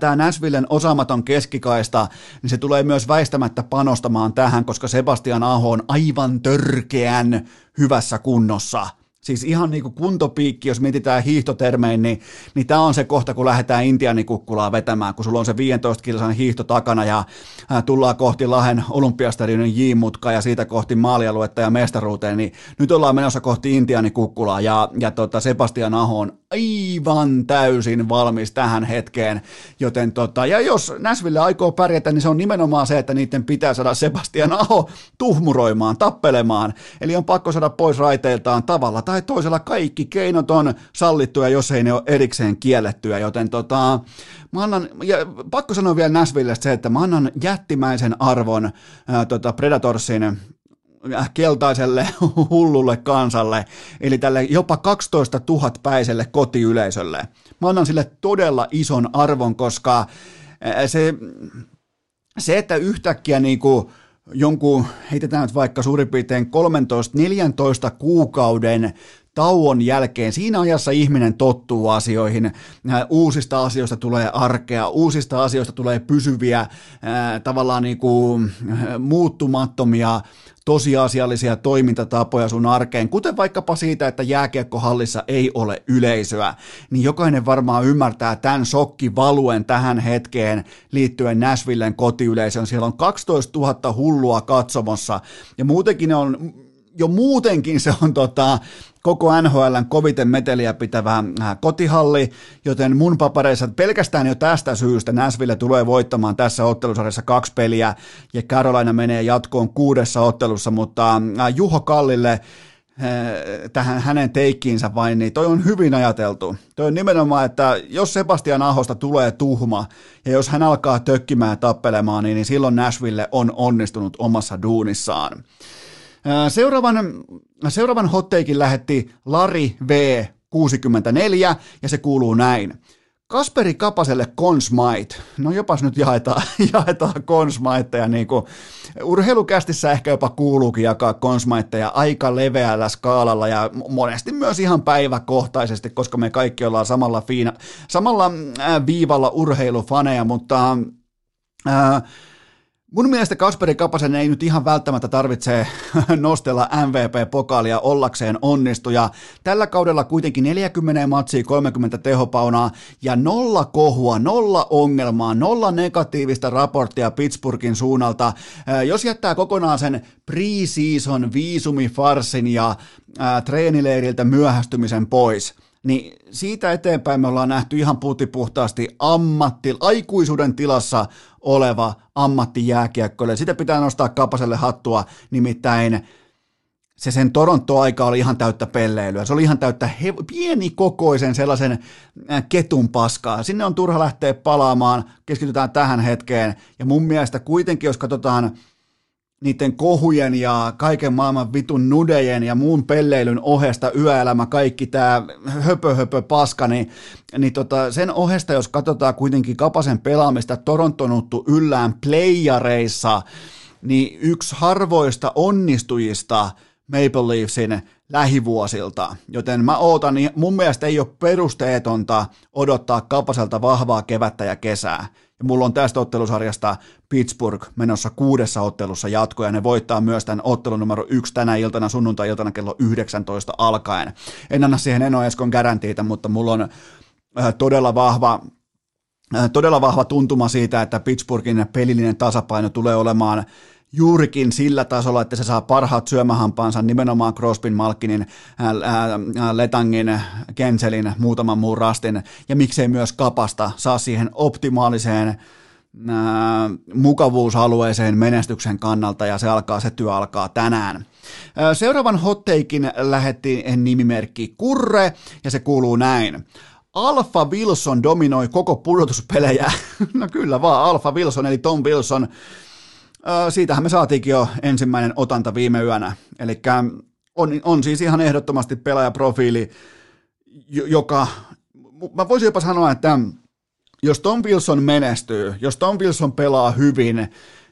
tämä Nashvillen osaamaton keskikaista, niin se tulee myös väistämättä panostamaan tähän, koska Sebastian Aho on aivan törkeän hyvässä kunnossa – Siis ihan niin kuin kuntopiikki, jos mietitään hiihtotermein, niin, niin tämä on se kohta, kun lähdetään Intianikukkulaa vetämään, kun sulla on se 15 kilsan hiihto takana ja ää, tullaan kohti Lahen olympiastadionin J-mutka ja siitä kohti maalialuetta ja mestaruuteen, niin nyt ollaan menossa kohti Intianikukkulaa ja, ja tota Sebastian Aho on aivan täysin valmis tähän hetkeen, joten tota, ja jos Näsville aikoo pärjätä, niin se on nimenomaan se, että niiden pitää saada Sebastian Aho tuhmuroimaan, tappelemaan, eli on pakko saada pois raiteiltaan tavalla tai toisella kaikki keinot on sallittuja, jos ei ne ole erikseen kiellettyjä, joten tota, mä annan, ja pakko sanoa vielä Näsvillestä se, että mä annan jättimäisen arvon ää, tota Predatorsin keltaiselle <laughs> hullulle kansalle, eli tälle jopa 12 000 päiselle kotiyleisölle. Mä annan sille todella ison arvon, koska se, se että yhtäkkiä niin kuin jonkun, heitetään nyt vaikka suurin piirtein 13-14 kuukauden tauon jälkeen, siinä ajassa ihminen tottuu asioihin, uusista asioista tulee arkea, uusista asioista tulee pysyviä, tavallaan niin kuin muuttumattomia tosiasiallisia toimintatapoja sun arkeen, kuten vaikkapa siitä, että jääkiekkohallissa ei ole yleisöä, niin jokainen varmaan ymmärtää tämän sokkivaluen tähän hetkeen liittyen Nashvillen kotiyleisöön. Siellä on 12 000 hullua katsomossa ja muutenkin ne on jo muutenkin se on tota, koko NHLn koviten meteliä pitävä äh, kotihalli, joten mun papareissa pelkästään jo tästä syystä Nashville tulee voittamaan tässä ottelusarjassa kaksi peliä ja Carolina menee jatkoon kuudessa ottelussa, mutta äh, Juho Kallille äh, tähän hänen teikkiinsä vain, niin toi on hyvin ajateltu. Toi on nimenomaan, että jos Sebastian Ahosta tulee tuhma ja jos hän alkaa tökkimään tappelemaan, niin, niin silloin Nashville on onnistunut omassa duunissaan. Seuraavan, seuraavan hotteikin lähetti Lari V64 ja se kuuluu näin. Kasperi Kapaselle Consmite. No jopas nyt jaetaan, <laughs> jaetaan Consmiteja, niin kuin urheilukästissä ehkä jopa kuuluukin jakaa Consmiteja aika leveällä skaalalla ja monesti myös ihan päiväkohtaisesti, koska me kaikki ollaan samalla, fiina, samalla viivalla urheilufaneja, mutta ää, Mun mielestä Kasperi Kapasen ei nyt ihan välttämättä tarvitse <laughs> nostella MVP-pokaalia ollakseen onnistuja. Tällä kaudella kuitenkin 40 matsia, 30 tehopaunaa ja nolla kohua, nolla ongelmaa, nolla negatiivista raporttia Pittsburghin suunnalta. Jos jättää kokonaan sen pre-season viisumifarsin ja treenileiriltä myöhästymisen pois – niin siitä eteenpäin me ollaan nähty ihan puhtaasti ammatti, aikuisuuden tilassa oleva ammattijääkiekkoille. Sitä pitää nostaa Kapaselle hattua, nimittäin se sen Toronto-aika oli ihan täyttä pelleilyä. Se oli ihan täyttä he- pienikokoisen sellaisen äh, ketun paskaa. Sinne on turha lähteä palaamaan, keskitytään tähän hetkeen. Ja mun mielestä kuitenkin, jos katsotaan niiden kohujen ja kaiken maailman vitun nudejen ja muun pelleilyn ohesta yöelämä, kaikki tämä höpö höpö paska, niin, niin tota, sen ohesta, jos katsotaan kuitenkin Kapasen pelaamista Torontonuttu yllään playareissa, niin yksi harvoista onnistujista Maple Leafsin lähivuosilta, joten mä ootan, niin mun mielestä ei ole perusteetonta odottaa Kapaselta vahvaa kevättä ja kesää. Ja mulla on tästä ottelusarjasta Pittsburgh menossa kuudessa ottelussa jatko, ja ne voittaa myös tämän ottelun numero yksi tänä iltana, sunnuntai-iltana kello 19 alkaen. En anna siihen Eno Eskon garantiita, mutta mulla on äh, todella vahva äh, todella vahva tuntuma siitä, että Pittsburghin pelillinen tasapaino tulee olemaan juurikin sillä tasolla, että se saa parhaat syömähampaansa nimenomaan Crosbyn, Malkinin, ää, ää, Letangin, Kenselin, muutaman muun rastin, ja miksei myös kapasta saa siihen optimaaliseen ää, mukavuusalueeseen menestyksen kannalta, ja se alkaa, se työ alkaa tänään. Seuraavan hotteikin lähetti nimimerkki Kurre, ja se kuuluu näin. Alfa Wilson dominoi koko pudotuspelejä. <laughs> no kyllä vaan, Alfa Wilson eli Tom Wilson siitähän me saatiinkin jo ensimmäinen otanta viime yönä. Eli on, on siis ihan ehdottomasti pelaajaprofiili, joka, mä voisin jopa sanoa, että jos Tom Wilson menestyy, jos Tom Wilson pelaa hyvin,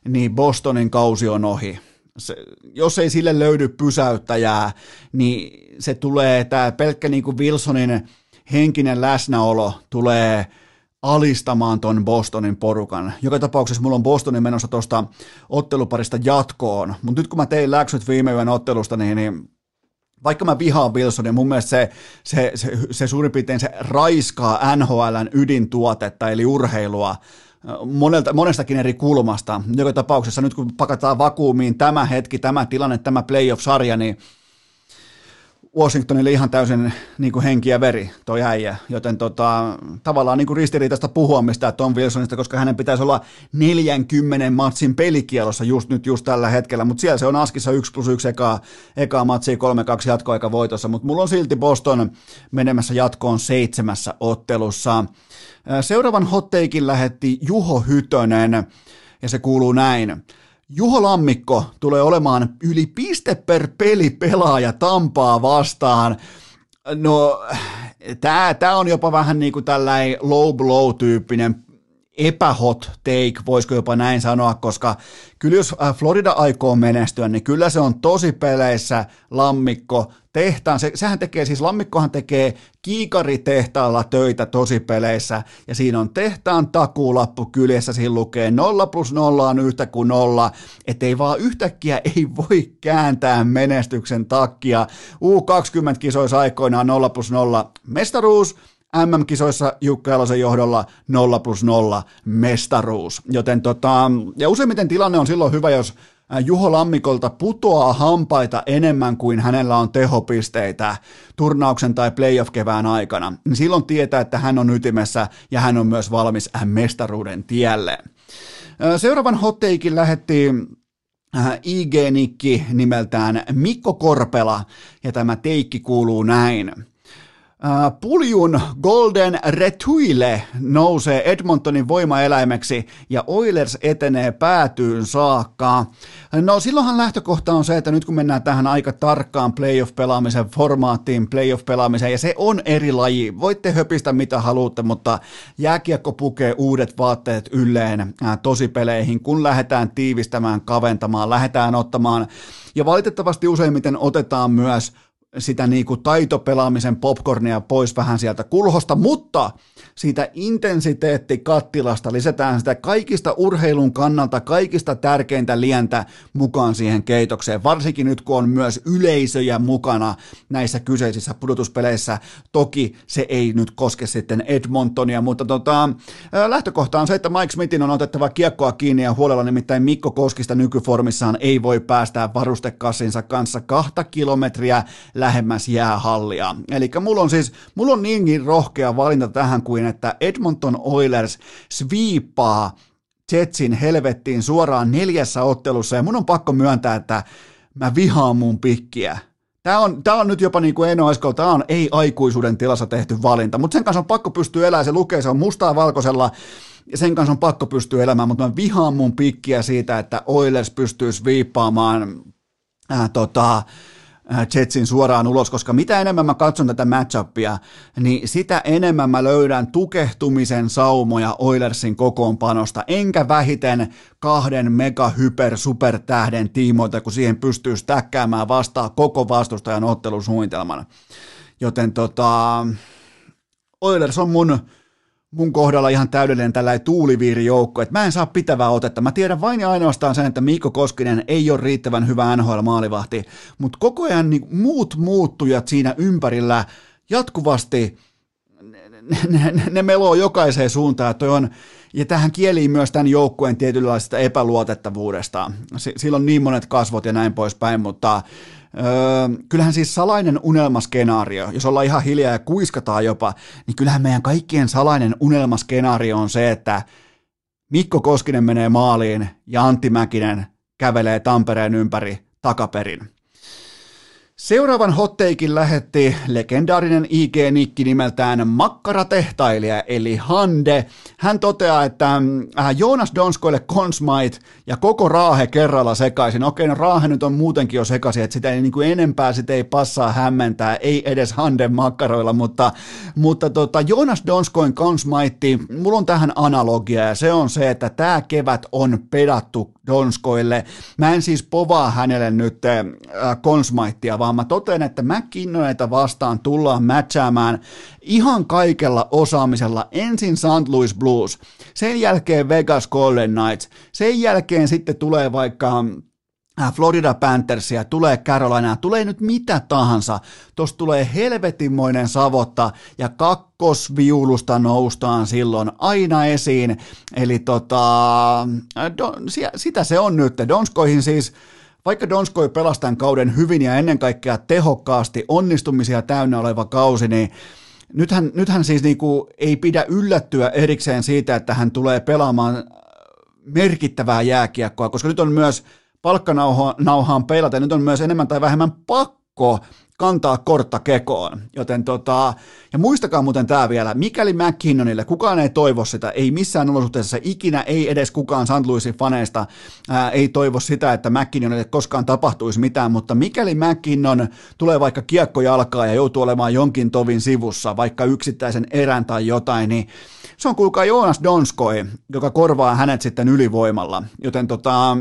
niin Bostonin kausi on ohi. Se, jos ei sille löydy pysäyttäjää, niin se tulee, tämä pelkkä niin kuin Wilsonin henkinen läsnäolo tulee alistamaan ton Bostonin porukan. Joka tapauksessa mulla on Bostonin menossa tuosta otteluparista jatkoon, mutta nyt kun mä tein läksyt viime yön ottelusta, niin, niin vaikka mä vihaan Wilsonia, mun mielestä se, se, se, se suurin piirtein se raiskaa NHLn ydintuotetta, eli urheilua, monelta, monestakin eri kulmasta. Joka tapauksessa nyt kun pakataan vakuumiin tämä hetki, tämä tilanne, tämä playoff-sarja, niin Washingtonille ihan täysin niin kuin henki ja veri toi äijä, joten tota, tavallaan niin kuin ristiriitaista puhua mistään Tom Wilsonista, koska hänen pitäisi olla 40 matsin pelikielossa just nyt just tällä hetkellä, mutta siellä se on askissa 1 plus 1 ekaa, ekaa matsia 3-2 jatkoaika voitossa, mutta mulla on silti Boston menemässä jatkoon seitsemässä ottelussa. Seuraavan hotteikin lähetti Juho Hytönen, ja se kuuluu näin. Juho Lammikko tulee olemaan yli piste per peli pelaaja Tampaa vastaan. No, tämä on jopa vähän niin kuin tällainen low blow-tyyppinen epähot take, voisiko jopa näin sanoa, koska kyllä jos äh, Florida aikoo menestyä, niin kyllä se on tosi peleissä lammikko tehtaan, se, sehän tekee, siis lammikkohan tekee kiikaritehtaalla töitä tosi peleissä, ja siinä on tehtaan takuulappu kyljessä, siinä lukee 0 plus 0 on yhtä kuin nolla, ettei vaan yhtäkkiä ei voi kääntää menestyksen takia. U20-kisoissa aikoinaan 0 plus 0 mestaruus, MM-kisoissa Jukka Jalosen johdolla 0 plus 0 mestaruus. Joten tota, ja useimmiten tilanne on silloin hyvä, jos Juho Lammikolta putoaa hampaita enemmän kuin hänellä on tehopisteitä turnauksen tai playoff-kevään aikana, niin silloin tietää, että hän on ytimessä ja hän on myös valmis mestaruuden tielle. Seuraavan hotteikin lähetti IG-nikki nimeltään Mikko Korpela, ja tämä teikki kuuluu näin. Puljun Golden Retuile nousee Edmontonin voimaeläimeksi ja Oilers etenee päätyyn saakka. No silloinhan lähtökohta on se, että nyt kun mennään tähän aika tarkkaan playoff-pelaamisen formaattiin, playoff-pelaamiseen, ja se on eri laji. Voitte höpistä mitä haluatte, mutta jääkiekko pukee uudet vaatteet ylleen tosipeleihin, kun lähdetään tiivistämään, kaventamaan, lähdetään ottamaan ja valitettavasti useimmiten otetaan myös sitä niin kuin taitopelaamisen popcornia pois vähän sieltä kulhosta, mutta siitä intensiteettikattilasta lisätään sitä kaikista urheilun kannalta kaikista tärkeintä lientä mukaan siihen keitokseen, varsinkin nyt kun on myös yleisöjä mukana näissä kyseisissä pudotuspeleissä. Toki se ei nyt koske sitten Edmontonia, mutta tota, lähtökohta on se, että Mike Smithin on otettava kiekkoa kiinni ja huolella nimittäin Mikko Koskista nykyformissaan ei voi päästää varustekassinsa kanssa kahta kilometriä lähemmäs jäähallia. Eli mulla on siis, mulla on niinkin rohkea valinta tähän kuin, että Edmonton Oilers sviippaa Jetsin helvettiin suoraan neljässä ottelussa, ja mun on pakko myöntää, että mä vihaan mun pikkiä. Tämä on, tämä on nyt jopa niin kuin Eno Esko, tämä on ei-aikuisuuden tilassa tehty valinta, mutta sen kanssa on pakko pystyä elämään, se lukee, se on mustaa valkoisella, ja sen kanssa on pakko pystyä elämään, mutta mä vihaan mun pikkiä siitä, että Oilers pystyisi viippaamaan äh, tota, Jetsin suoraan ulos, koska mitä enemmän mä katson tätä matchupia, niin sitä enemmän mä löydän tukehtumisen saumoja Oilersin kokoonpanosta, enkä vähiten kahden mega hyper supertähden tiimoilta, kun siihen pystyy stäkkäämään vastaan koko vastustajan ottelusuunnitelman. Joten tota, Oilers on mun mun kohdalla ihan täydellinen tällainen tuuliviirijoukko, että mä en saa pitävää otetta. Mä tiedän vain ja ainoastaan sen, että Mikko Koskinen ei ole riittävän hyvä NHL-maalivahti, mutta koko ajan niin muut muuttujat siinä ympärillä jatkuvasti ne, ne, ne meloo jokaiseen suuntaan, että on, ja tähän kieliin myös tämän joukkueen tietynlaisesta epäluotettavuudesta. Sillä on niin monet kasvot ja näin poispäin, mutta Öö, kyllähän siis salainen unelmaskenaario, jos ollaan ihan hiljaa ja kuiskataan jopa, niin kyllähän meidän kaikkien salainen unelmaskenaario on se, että Mikko Koskinen menee maaliin ja Antti Mäkinen kävelee Tampereen ympäri takaperin. Seuraavan hotteikin lähetti legendaarinen IG-nikki nimeltään Makkaratehtailija eli Hande. Hän toteaa, että äh, Joonas Donskoille Consmite ja koko Raahe kerralla sekaisin. Okei, no Raahe nyt on muutenkin jo sekaisin, että sitä ei niin kuin enempää sitä ei passaa hämmentää, ei edes Hande makkaroilla, mutta, mutta tota, Joonas Donskoin Consmite, mulla on tähän analogia ja se on se, että tämä kevät on pedattu Donskoille. Mä en siis povaa hänelle nyt äh, Consmitea, vaan mä totean, että McKinnoneita vastaan tullaan matchaamaan ihan kaikella osaamisella. Ensin St. Louis Blues, sen jälkeen Vegas Golden Knights, sen jälkeen sitten tulee vaikka Florida Panthersia, tulee Carolina, tulee nyt mitä tahansa. Tuossa tulee helvetinmoinen savotta ja kakkosviulusta noustaan silloin aina esiin. Eli tota, äh, don, sitä se on nyt. Donskoihin siis vaikka Donskoi pelasi tämän kauden hyvin ja ennen kaikkea tehokkaasti onnistumisia täynnä oleva kausi, niin nythän, nythän siis niinku ei pidä yllättyä erikseen siitä, että hän tulee pelaamaan merkittävää jääkiekkoa, koska nyt on myös palkkanauhaan peilata, nyt on myös enemmän tai vähemmän pakko kantaa kortta kekoon. Joten tota, ja muistakaa muuten tämä vielä, mikäli McKinnonille, kukaan ei toivo sitä, ei missään olosuhteessa ikinä, ei edes kukaan St. Louisin faneista ää, ei toivo sitä, että McKinnonille koskaan tapahtuisi mitään, mutta mikäli McKinnon tulee vaikka kiekko jalkaa ja joutuu olemaan jonkin tovin sivussa, vaikka yksittäisen erän tai jotain, niin se on kuulkaa Joonas Donskoi, joka korvaa hänet sitten ylivoimalla. Joten tota,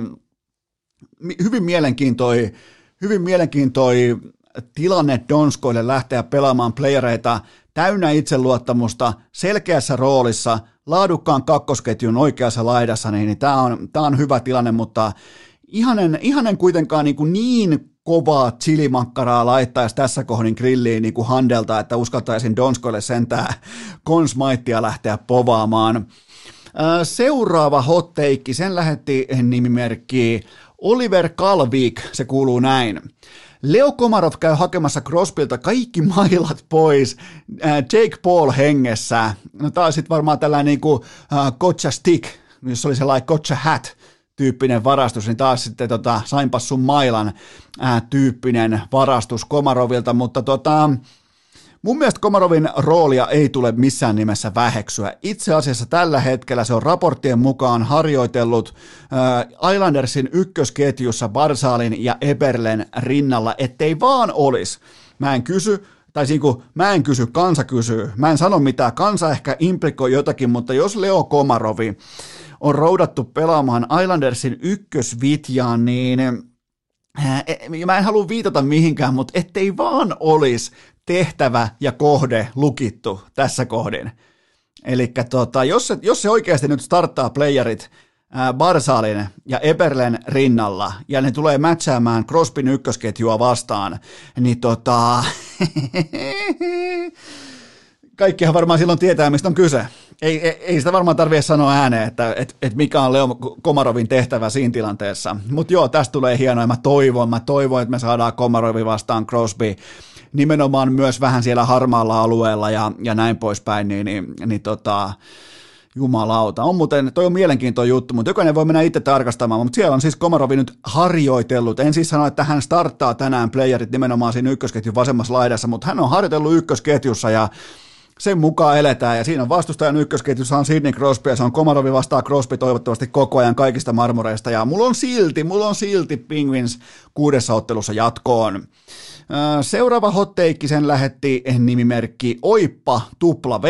hyvin mielenkiintoi, hyvin mielenkiintoi tilanne Donskoille lähteä pelaamaan playereita täynnä itseluottamusta, selkeässä roolissa, laadukkaan kakkosketjun oikeassa laidassa, niin, niin tämä on, tää on hyvä tilanne, mutta ihanen, ihanen kuitenkaan niin, kuin niin kovaa chilimakkaraa laittaisi tässä kohdin grilliin niin kuin handelta, että uskaltaisin Donskoille sentää konsmaittia lähteä povaamaan. Seuraava hotteikki, sen lähetti nimimerkki Oliver Kalvik, se kuuluu näin. Leo Komarov käy hakemassa Crosbylta kaikki mailat pois äh, Jake Paul hengessä. No tää on sitten varmaan tällainen niinku äh, Gotcha Stick, jos oli sellainen Gotcha Hat tyyppinen varastus, niin taas sitten tota, sainpas sun mailan äh, tyyppinen varastus Komarovilta, mutta tota, Mun mielestä Komarovin roolia ei tule missään nimessä väheksyä. Itse asiassa tällä hetkellä se on raporttien mukaan harjoitellut äh, Islandersin ykkösketjussa Barsaalin ja Eberlen rinnalla, ettei vaan olisi. Mä en kysy, tai niin kuin, mä en kysy, kansa kysyy. Mä en sano mitään, kansa ehkä implikoi jotakin, mutta jos Leo Komarovi on roudattu pelaamaan Islandersin ykkösvitjaan, niin e, mä en halua viitata mihinkään, mutta ettei vaan olisi tehtävä ja kohde lukittu tässä kohdin. Eli tota, jos, se, jos se oikeasti nyt starttaa playerit Barsalin ja Eberlen rinnalla, ja ne tulee matchaamaan Crospin ykkösketjua vastaan, niin tota... <laughs> Kaikkihan varmaan silloin tietää, mistä on kyse. Ei, ei, ei sitä varmaan tarvitse sanoa ääneen, että et, et mikä on Leo Komarovin tehtävä siinä tilanteessa. Mutta joo, tästä tulee hienoa. Mä toivon, mä toivon, että me saadaan Komarovi vastaan Crosby nimenomaan myös vähän siellä harmaalla alueella ja, ja näin poispäin, niin, niin, niin tota, jumalauta. On muuten, toi on mielenkiintoinen juttu, mutta jokainen voi mennä itse tarkastamaan, mutta siellä on siis Komarovi nyt harjoitellut. En siis sano, että hän starttaa tänään playerit nimenomaan siinä ykkösketjun vasemmassa laidassa, mutta hän on harjoitellut ykkösketjussa ja sen mukaan eletään, ja siinä on vastustajan ykkösketjussa on Sidney Crosby, ja se on Komarovi vastaa Crosby toivottavasti koko ajan kaikista marmoreista, ja mulla on silti, mulla on silti Penguins kuudessa ottelussa jatkoon. Seuraava hotteikki sen lähetti nimimerkki Oippa tupla V.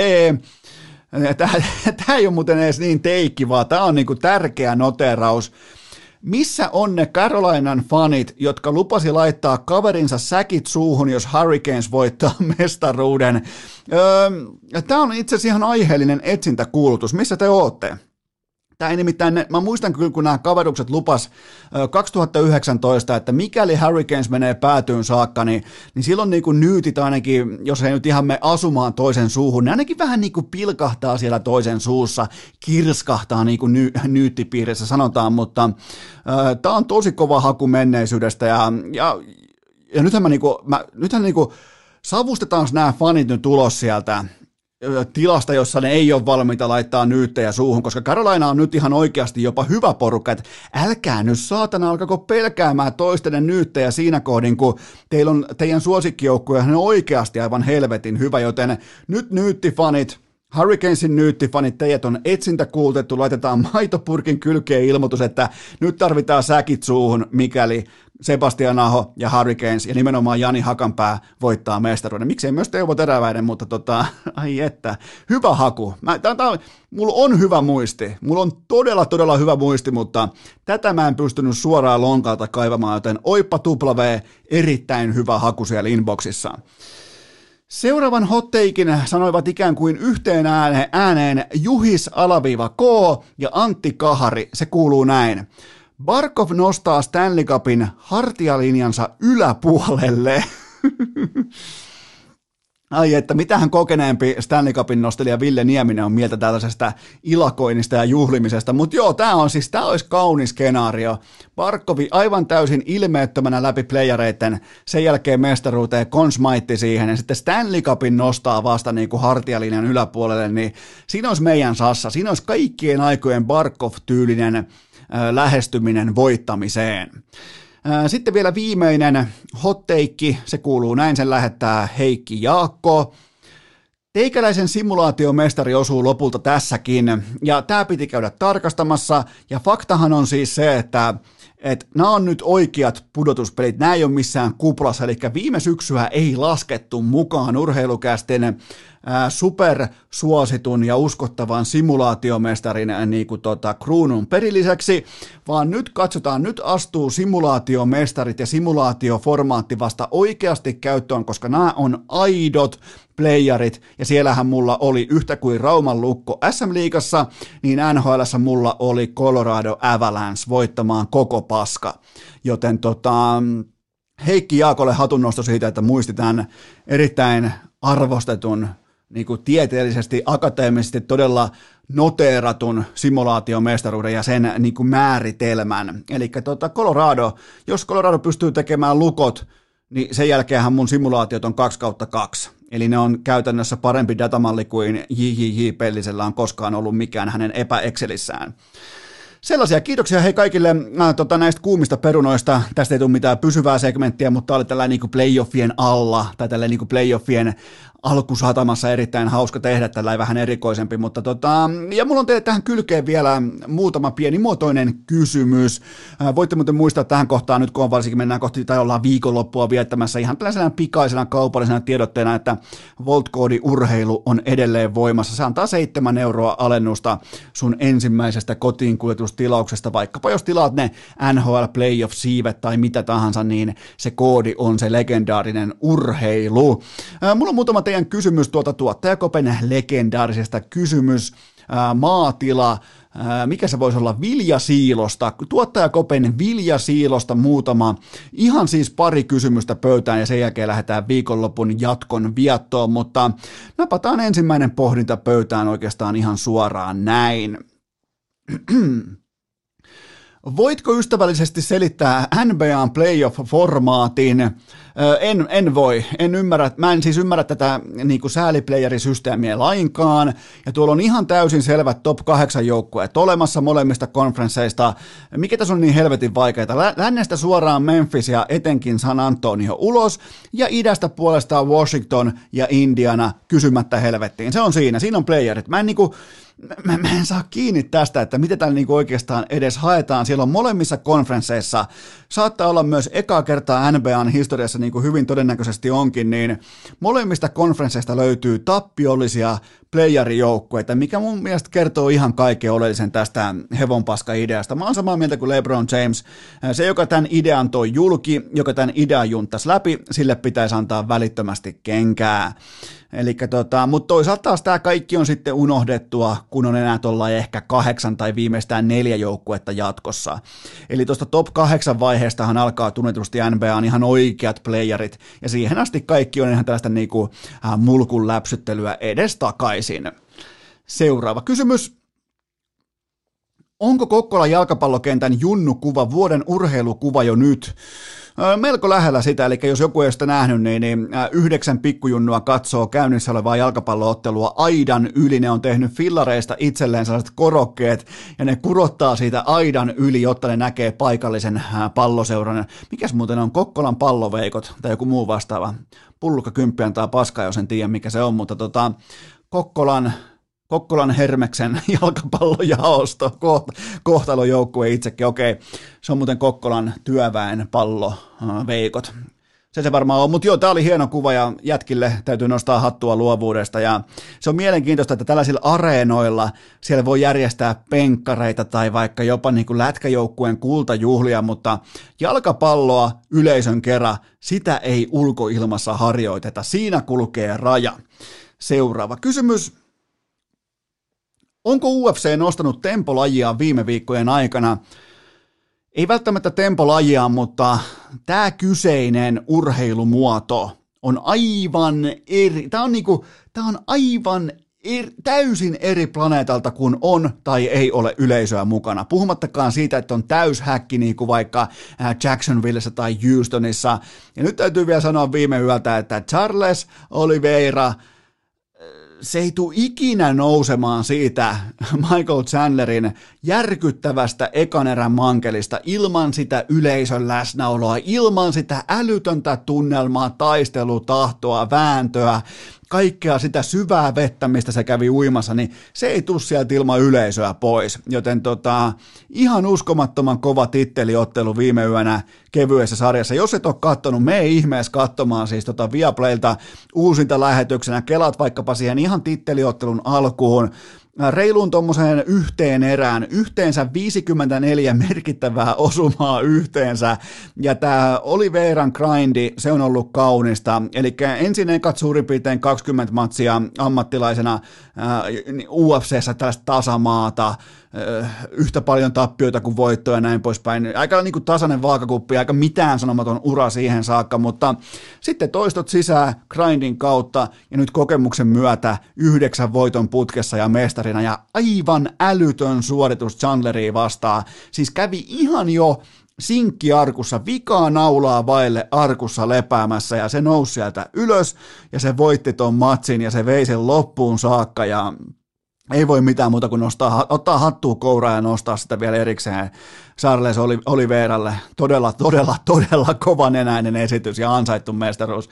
Tämä <laughs> ei ole muuten edes niin teikki, vaan tämä on niinku tärkeä noteraus. Missä on ne Carolinan fanit, jotka lupasi laittaa kaverinsa säkit suuhun, jos Hurricanes voittaa <laughs> mestaruuden? Öö, Tämä on itse asiassa ihan aiheellinen etsintäkuulutus. Missä te ootte? Tämä nimittäin, mä muistan kyllä, kun nämä kaverukset lupas 2019, että mikäli Hurricanes menee päätyyn saakka, niin, niin silloin niin kuin nyytit ainakin, jos ei nyt ihan me asumaan toisen suuhun, niin ainakin vähän niin kuin pilkahtaa siellä toisen suussa, kirskahtaa niin kuin ny, nyyttipiirissä sanotaan, mutta äh, tämä on tosi kova haku menneisyydestä ja, ja, ja nythän, mä, niin kuin, mä, nythän niin kuin, savustetaan nämä fanit nyt ulos sieltä tilasta, jossa ne ei ole valmiita laittaa nyyttejä suuhun, koska Carolina on nyt ihan oikeasti jopa hyvä porukka, että älkää nyt saatana alkako pelkäämään toistenne nyyttejä siinä kohdin, kun teillä on teidän suosikkijoukkuja on oikeasti aivan helvetin hyvä, joten nyt nyyttifanit, Hurricanesin nyyttifanit, teidät on etsintä kuultettu, laitetaan maitopurkin kylkeen ilmoitus, että nyt tarvitaan säkit suuhun, mikäli Sebastian Aho ja Hurricanes ja nimenomaan Jani Hakanpää voittaa mestaruuden. Miksei myös Teuvo Teräväinen, mutta tota, <laughs> ai että, hyvä haku. Mä, tää, tää, mulla on hyvä muisti, mulla on todella todella hyvä muisti, mutta tätä mä en pystynyt suoraan lonkalta kaivamaan, joten oippa tupla V, erittäin hyvä haku siellä inboxissa. Seuraavan hotteikin sanoivat ikään kuin yhteen ääneen Juhis Alaviva K ja Antti Kahari. Se kuuluu näin. Barkov nostaa Stanley Cupin hartialinjansa yläpuolelle. <laughs> Ai että mitähän kokeneempi Stanley Cupin nostelija Ville Nieminen on mieltä tällaisesta ilakoinnista ja juhlimisesta, mutta joo, tämä on siis, tämä olisi kaunis skenaario. Barkovi aivan täysin ilmeettömänä läpi playereiden, sen jälkeen mestaruuteen, konsmaitti siihen, ja sitten Stanley Cupin nostaa vasta niin kuin hartialinjan yläpuolelle, niin siinä olisi meidän sassa, siinä olisi kaikkien aikojen Barkov-tyylinen lähestyminen voittamiseen. Sitten vielä viimeinen hotteikki, se kuuluu näin, sen lähettää Heikki Jaakko. Teikäläisen simulaatiomestari osuu lopulta tässäkin, ja tämä piti käydä tarkastamassa, ja faktahan on siis se, että että nämä on nyt oikeat pudotuspelit, nämä ei ole missään kuplassa, eli viime syksyä ei laskettu mukaan urheilukästen supersuositun ja uskottavan simulaatiomestarin niin kuin tota, kruunun perilliseksi, vaan nyt katsotaan, nyt astuu simulaatiomestarit ja simulaatioformaatti vasta oikeasti käyttöön, koska nämä on aidot playerit, ja siellähän mulla oli yhtä kuin Rauman lukko SM-liigassa, niin nhl mulla oli Colorado Avalanche voittamaan koko paska. Joten tota, Heikki Jaakolle hatunnosto siitä, että muisti tämän erittäin arvostetun niin kuin tieteellisesti, akateemisesti todella noteeratun simulaatiomestaruuden ja sen niin kuin määritelmän. Eli tota Colorado, jos Colorado pystyy tekemään lukot, niin sen jälkeenhän mun simulaatiot on 2 kautta 2. Eli ne on käytännössä parempi datamalli kuin JJJ Pellisellä on koskaan ollut mikään hänen epäexcelissään. Sellaisia kiitoksia hei kaikille äh, tota, näistä kuumista perunoista. Tästä ei tule mitään pysyvää segmenttiä, mutta tämä oli tällainen niin playoffien alla tai tällainen niin playoffien alkusatamassa erittäin hauska tehdä tällä vähän erikoisempi, mutta tota, ja mulla on teille tähän kylkeen vielä muutama pienimuotoinen kysymys. Äh, voitte muuten muistaa tähän kohtaan nyt, kun on varsinkin mennään kohti tai ollaan viikonloppua viettämässä ihan tällaisena pikaisena kaupallisena tiedotteena, että Voltkoodi urheilu on edelleen voimassa. Se antaa 7 euroa alennusta sun ensimmäisestä kotiin kuljetustilauksesta, vaikkapa jos tilaat ne NHL Playoff-siivet tai mitä tahansa, niin se koodi on se legendaarinen urheilu. Äh, mulla on muutama te- teidän kysymys tuolta tuottajakopen legendaarisesta kysymys, maatila, mikä se voisi olla, viljasiilosta, tuottajakopen viljasiilosta muutama, ihan siis pari kysymystä pöytään ja sen jälkeen lähdetään viikonlopun jatkon viattoon, mutta napataan ensimmäinen pohdinta pöytään oikeastaan ihan suoraan näin. <clears throat> Voitko ystävällisesti selittää NBAn playoff-formaatin? En, en voi, en ymmärrä, mä en siis ymmärrä tätä niin kuin sääliplayer-systeemiä lainkaan, ja tuolla on ihan täysin selvät top 8 joukkueet olemassa molemmista konferensseista. Mikä tässä on niin helvetin vaikeaa? Lännestä suoraan Memphis ja etenkin San Antonio ulos, ja idästä puolestaan Washington ja Indiana kysymättä helvettiin. Se on siinä, siinä on playerit. Mä en niin kuin, mä, mä en saa kiinni tästä, että mitä täällä niinku oikeastaan edes haetaan. Siellä on molemmissa konferensseissa, saattaa olla myös eka kertaa NBAn historiassa, niin kuin hyvin todennäköisesti onkin, niin molemmista konferensseista löytyy tappiollisia playerijoukkueita, mikä mun mielestä kertoo ihan kaiken oleellisen tästä hevonpaska-ideasta. Mä oon samaa mieltä kuin LeBron James. Se, joka tämän idean toi julki, joka tämän idean juntas läpi, sille pitäisi antaa välittömästi kenkää. Eli tota, mutta toisaalta taas tämä kaikki on sitten unohdettua, kun on enää tuolla ehkä kahdeksan tai viimeistään neljä joukkuetta jatkossa. Eli tuosta top kahdeksan vaiheestahan alkaa tunnetusti NBAn ihan oikeat playerit, ja siihen asti kaikki on ihan tällaista niinku, äh, mulkun läpsyttelyä edes takaisin. Seuraava kysymys. Onko Kokkolan jalkapallokentän junnukuva vuoden urheilukuva jo nyt? Melko lähellä sitä, eli jos joku ei ole sitä nähnyt, niin, niin yhdeksän pikkujunnua katsoo käynnissä olevaa jalkapalloottelua aidan yli. Ne on tehnyt fillareista itselleen sellaiset korokkeet, ja ne kurottaa siitä aidan yli, jotta ne näkee paikallisen palloseuran. Mikäs muuten on Kokkolan palloveikot tai joku muu vastaava? Pullukka kymppi antaa paskaa, jos en tiedä mikä se on, mutta tota, Kokkolan Kokkolan Hermeksen <laughs> jalkapallojaosto, kohtalojoukkue itsekin, okei, se on muuten Kokkolan työväen pallo, veikot. Se se varmaan on, mutta joo, tämä oli hieno kuva ja jätkille täytyy nostaa hattua luovuudesta ja se on mielenkiintoista, että tällaisilla areenoilla siellä voi järjestää penkkareita tai vaikka jopa niin kuin lätkäjoukkueen kultajuhlia, mutta jalkapalloa yleisön kerran, sitä ei ulkoilmassa harjoiteta, siinä kulkee raja. Seuraava kysymys. Onko UFC nostanut tempolajia viime viikkojen aikana? Ei välttämättä tempolajia, mutta tämä kyseinen urheilumuoto on aivan eri, tämä on, niinku, tämä on aivan er, täysin eri planeetalta kuin on tai ei ole yleisöä mukana. Puhumattakaan siitä, että on täyshäkki niin kuin vaikka Jacksonvillessä tai Houstonissa. Ja nyt täytyy vielä sanoa viime yöltä, että Charles Oliveira – se ei tule ikinä nousemaan siitä Michael Chandlerin järkyttävästä ekanerän mankelista ilman sitä yleisön läsnäoloa, ilman sitä älytöntä tunnelmaa, taistelutahtoa, vääntöä, kaikkea sitä syvää vettä, mistä se kävi uimassa, niin se ei tule sieltä ilman yleisöä pois. Joten tota, ihan uskomattoman kova titteliottelu viime yönä kevyessä sarjassa. Jos et ole kattonut, me ei ihmeessä katsomaan siis tota Viaplaylta uusinta lähetyksenä. Kelaat vaikkapa siihen ihan titteliottelun alkuun reiluun tuommoiseen yhteen erään, yhteensä 54 merkittävää osumaa yhteensä, ja tämä Oliveran grindi, se on ollut kaunista, eli ensin ekat suurin piirtein 20 matsia ammattilaisena UFCssä tällaista tasamaata, yhtä paljon tappioita kuin voittoja ja näin poispäin. Aika niin kuin tasainen vaakakuppi, aika mitään sanomaton ura siihen saakka, mutta sitten toistot sisään grindin kautta ja nyt kokemuksen myötä yhdeksän voiton putkessa ja mestarina ja aivan älytön suoritus Chandleriin vastaan. Siis kävi ihan jo sinkkiarkussa, vikaa naulaa vaille arkussa lepäämässä ja se nousi sieltä ylös ja se voitti ton matsin ja se vei sen loppuun saakka ja ei voi mitään muuta kuin nostaa, ottaa hattua kouraa ja nostaa sitä vielä erikseen Charles Oliveiralle. Todella, todella, todella kovanenäinen esitys ja ansaittu mestaruus.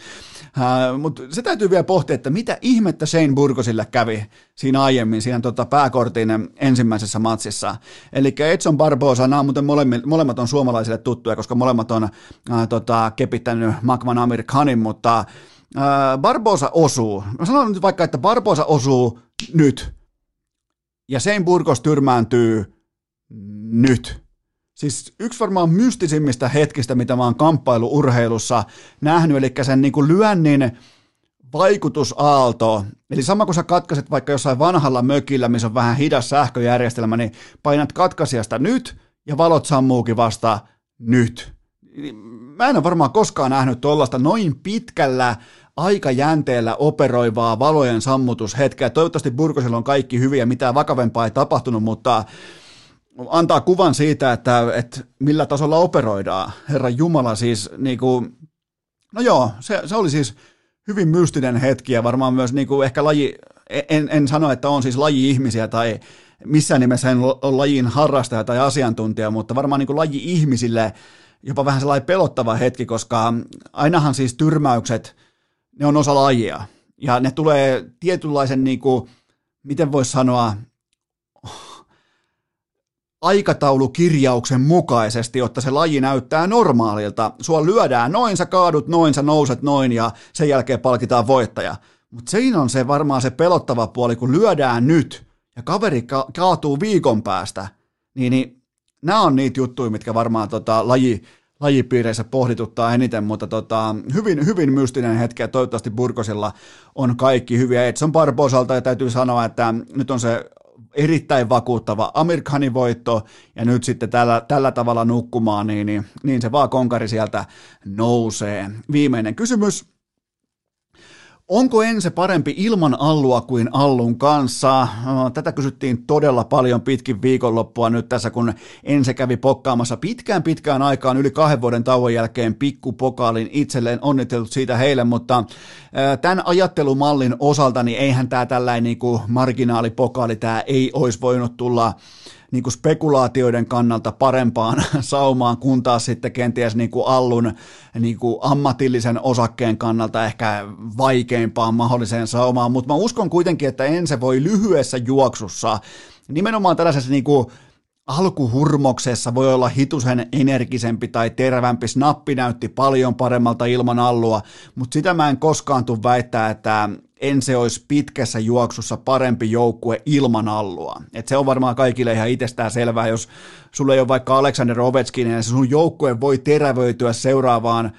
Uh, Mutta se täytyy vielä pohtia, että mitä ihmettä Shane Burgosille kävi siinä aiemmin, siinä tota pääkortin ensimmäisessä matsissa. Eli Edson Barbosa, nämä muuten molemmat, molemmat on suomalaisille tuttuja, koska molemmat on uh, tota, kepittänyt Makman Amir Khanin, mutta uh, Barbosa osuu. Mä sanon nyt vaikka, että Barbosa osuu nyt ja Sein Burgos tyrmääntyy nyt. Siis yksi varmaan mystisimmistä hetkistä, mitä mä oon kamppailuurheilussa nähnyt, eli sen niin kuin lyönnin vaikutusaalto, eli sama kuin sä katkaiset vaikka jossain vanhalla mökillä, missä on vähän hidas sähköjärjestelmä, niin painat katkaisijasta nyt ja valot sammuukin vasta nyt. Mä en ole varmaan koskaan nähnyt tuollaista noin pitkällä aikajänteellä operoivaa valojen sammutushetkeä. Toivottavasti Burgosilla on kaikki hyviä, mitään vakavempaa ei tapahtunut, mutta antaa kuvan siitä, että, että millä tasolla operoidaan. Herra Jumala siis, niin kuin, no joo, se, se oli siis hyvin mystinen hetki ja varmaan myös niin kuin ehkä laji, en, en sano, että on siis laji-ihmisiä tai missään nimessä en ole lajin harrastaja tai asiantuntija, mutta varmaan niin kuin laji-ihmisille jopa vähän sellainen pelottava hetki, koska ainahan siis tyrmäykset – ne on osa lajia. Ja ne tulee tietynlaisen, niin kuin, miten voisi sanoa, aikataulukirjauksen mukaisesti, jotta se laji näyttää normaalilta. Sua lyödään noin, sä kaadut noin, sä nouset noin ja sen jälkeen palkitaan voittaja. Mutta siinä on se varmaan se pelottava puoli, kun lyödään nyt ja kaveri ka- kaatuu viikon päästä, niin, niin nämä on niitä juttuja, mitkä varmaan tota, laji, lajipiireissä pohdituttaa eniten, mutta tota, hyvin, hyvin mystinen hetki ja toivottavasti Burgosilla on kaikki hyviä. Edson Barbosalta ja täytyy sanoa, että nyt on se erittäin vakuuttava Amerikanin voitto ja nyt sitten tällä, tällä tavalla nukkumaan, niin, niin, niin se vaan konkari sieltä nousee. Viimeinen kysymys. Onko Ense parempi ilman Allua kuin Allun kanssa? Tätä kysyttiin todella paljon pitkin viikonloppua nyt tässä, kun Ense kävi pokkaamassa pitkään pitkään aikaan yli kahden vuoden tauon jälkeen pikkupokaalin itselleen onnitellut siitä heille, mutta tämän ajattelumallin osalta niin eihän tämä tällainen niin marginaalipokaali, tämä ei olisi voinut tulla niin kuin spekulaatioiden kannalta parempaan <laughs> saumaan, kun taas sitten kenties niin kuin Allun niin kuin ammatillisen osakkeen kannalta ehkä vaikeimpaan mahdolliseen saumaan, mutta mä uskon kuitenkin, että Ense voi lyhyessä juoksussa nimenomaan tällaisessa niin kuin alkuhurmoksessa voi olla hitusen energisempi tai tervämpi, snappi näytti paljon paremmalta ilman allua, mutta sitä mä en koskaan tule väittää, että en se olisi pitkässä juoksussa parempi joukkue ilman allua. Et se on varmaan kaikille ihan itsestään selvää, jos sulle ei ole vaikka Alexander Ovechkin, niin sun joukkue voi terävöityä seuraavaan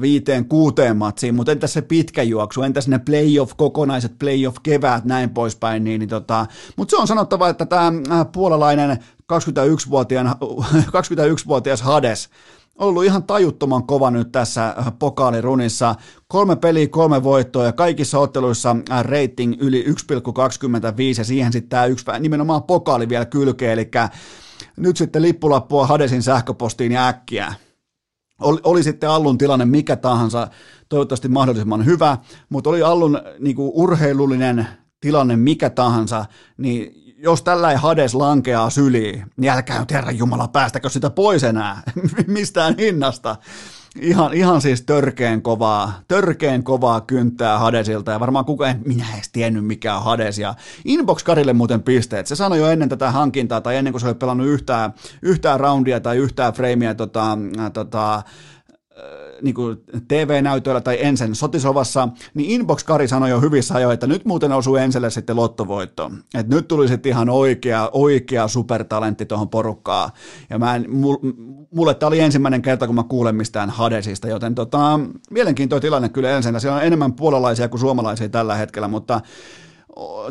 viiteen kuuteen matsiin, mutta entäs se pitkä juoksu, entäs ne playoff, kokonaiset playoff-keväät, näin poispäin, niin, niin tota, mutta se on sanottava, että tämä puolalainen 21-vuotias, <laughs> 21-vuotias Hades, ollut ihan tajuttoman kova nyt tässä pokaalirunissa. Kolme peliä, kolme voittoa ja kaikissa otteluissa rating yli 1,25 ja siihen sitten tämä nimenomaan pokaali vielä kylkee, eli nyt sitten lippulappua Hadesin sähköpostiin ja äkkiä oli, oli sitten Allun tilanne mikä tahansa, toivottavasti mahdollisimman hyvä, mutta oli Allun niin kuin urheilullinen tilanne mikä tahansa, niin jos tällä ei Hades lankeaa syliin, niin älkää nyt Herran Jumala päästäkö sitä pois enää <laughs> mistään hinnasta ihan, ihan siis törkeen kovaa, törkeen kovaa kynttää Hadesilta ja varmaan kukaan minä edes tiennyt mikä on Hades ja Inbox Karille muuten pisteet. Se sanoi jo ennen tätä hankintaa tai ennen kuin se oli pelannut yhtään, yhtään roundia tai yhtään freimiä tota, tota, niin kuin TV-näytöillä tai Ensen sotisovassa, niin Inbox Kari sanoi jo hyvissä ajoin, että nyt muuten osuu Enselle sitten lottovoitto. Että nyt tuli sitten ihan oikea, oikea supertalentti tuohon porukkaan. Ja mä en, mulle tämä oli ensimmäinen kerta, kun mä kuulen mistään Hadesista, joten tota, mielenkiintoinen tilanne kyllä Ensenä. Siellä on enemmän puolalaisia kuin suomalaisia tällä hetkellä, mutta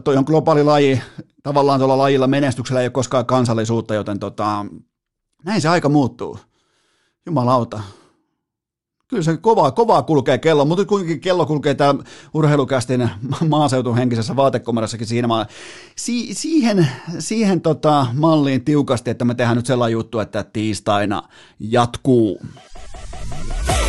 toi on globaali laji, tavallaan tuolla lajilla menestyksellä ei ole koskaan kansallisuutta, joten tota, näin se aika muuttuu. Jumalauta kyllä se kovaa, kovaa kulkee kello, mutta kuitenkin kello kulkee täällä urheilukästin maaseutun henkisessä vaatekomerassakin siinä. Si- siihen siihen tota, malliin tiukasti, että me tehdään nyt sellainen juttu, että tiistaina jatkuu. Ei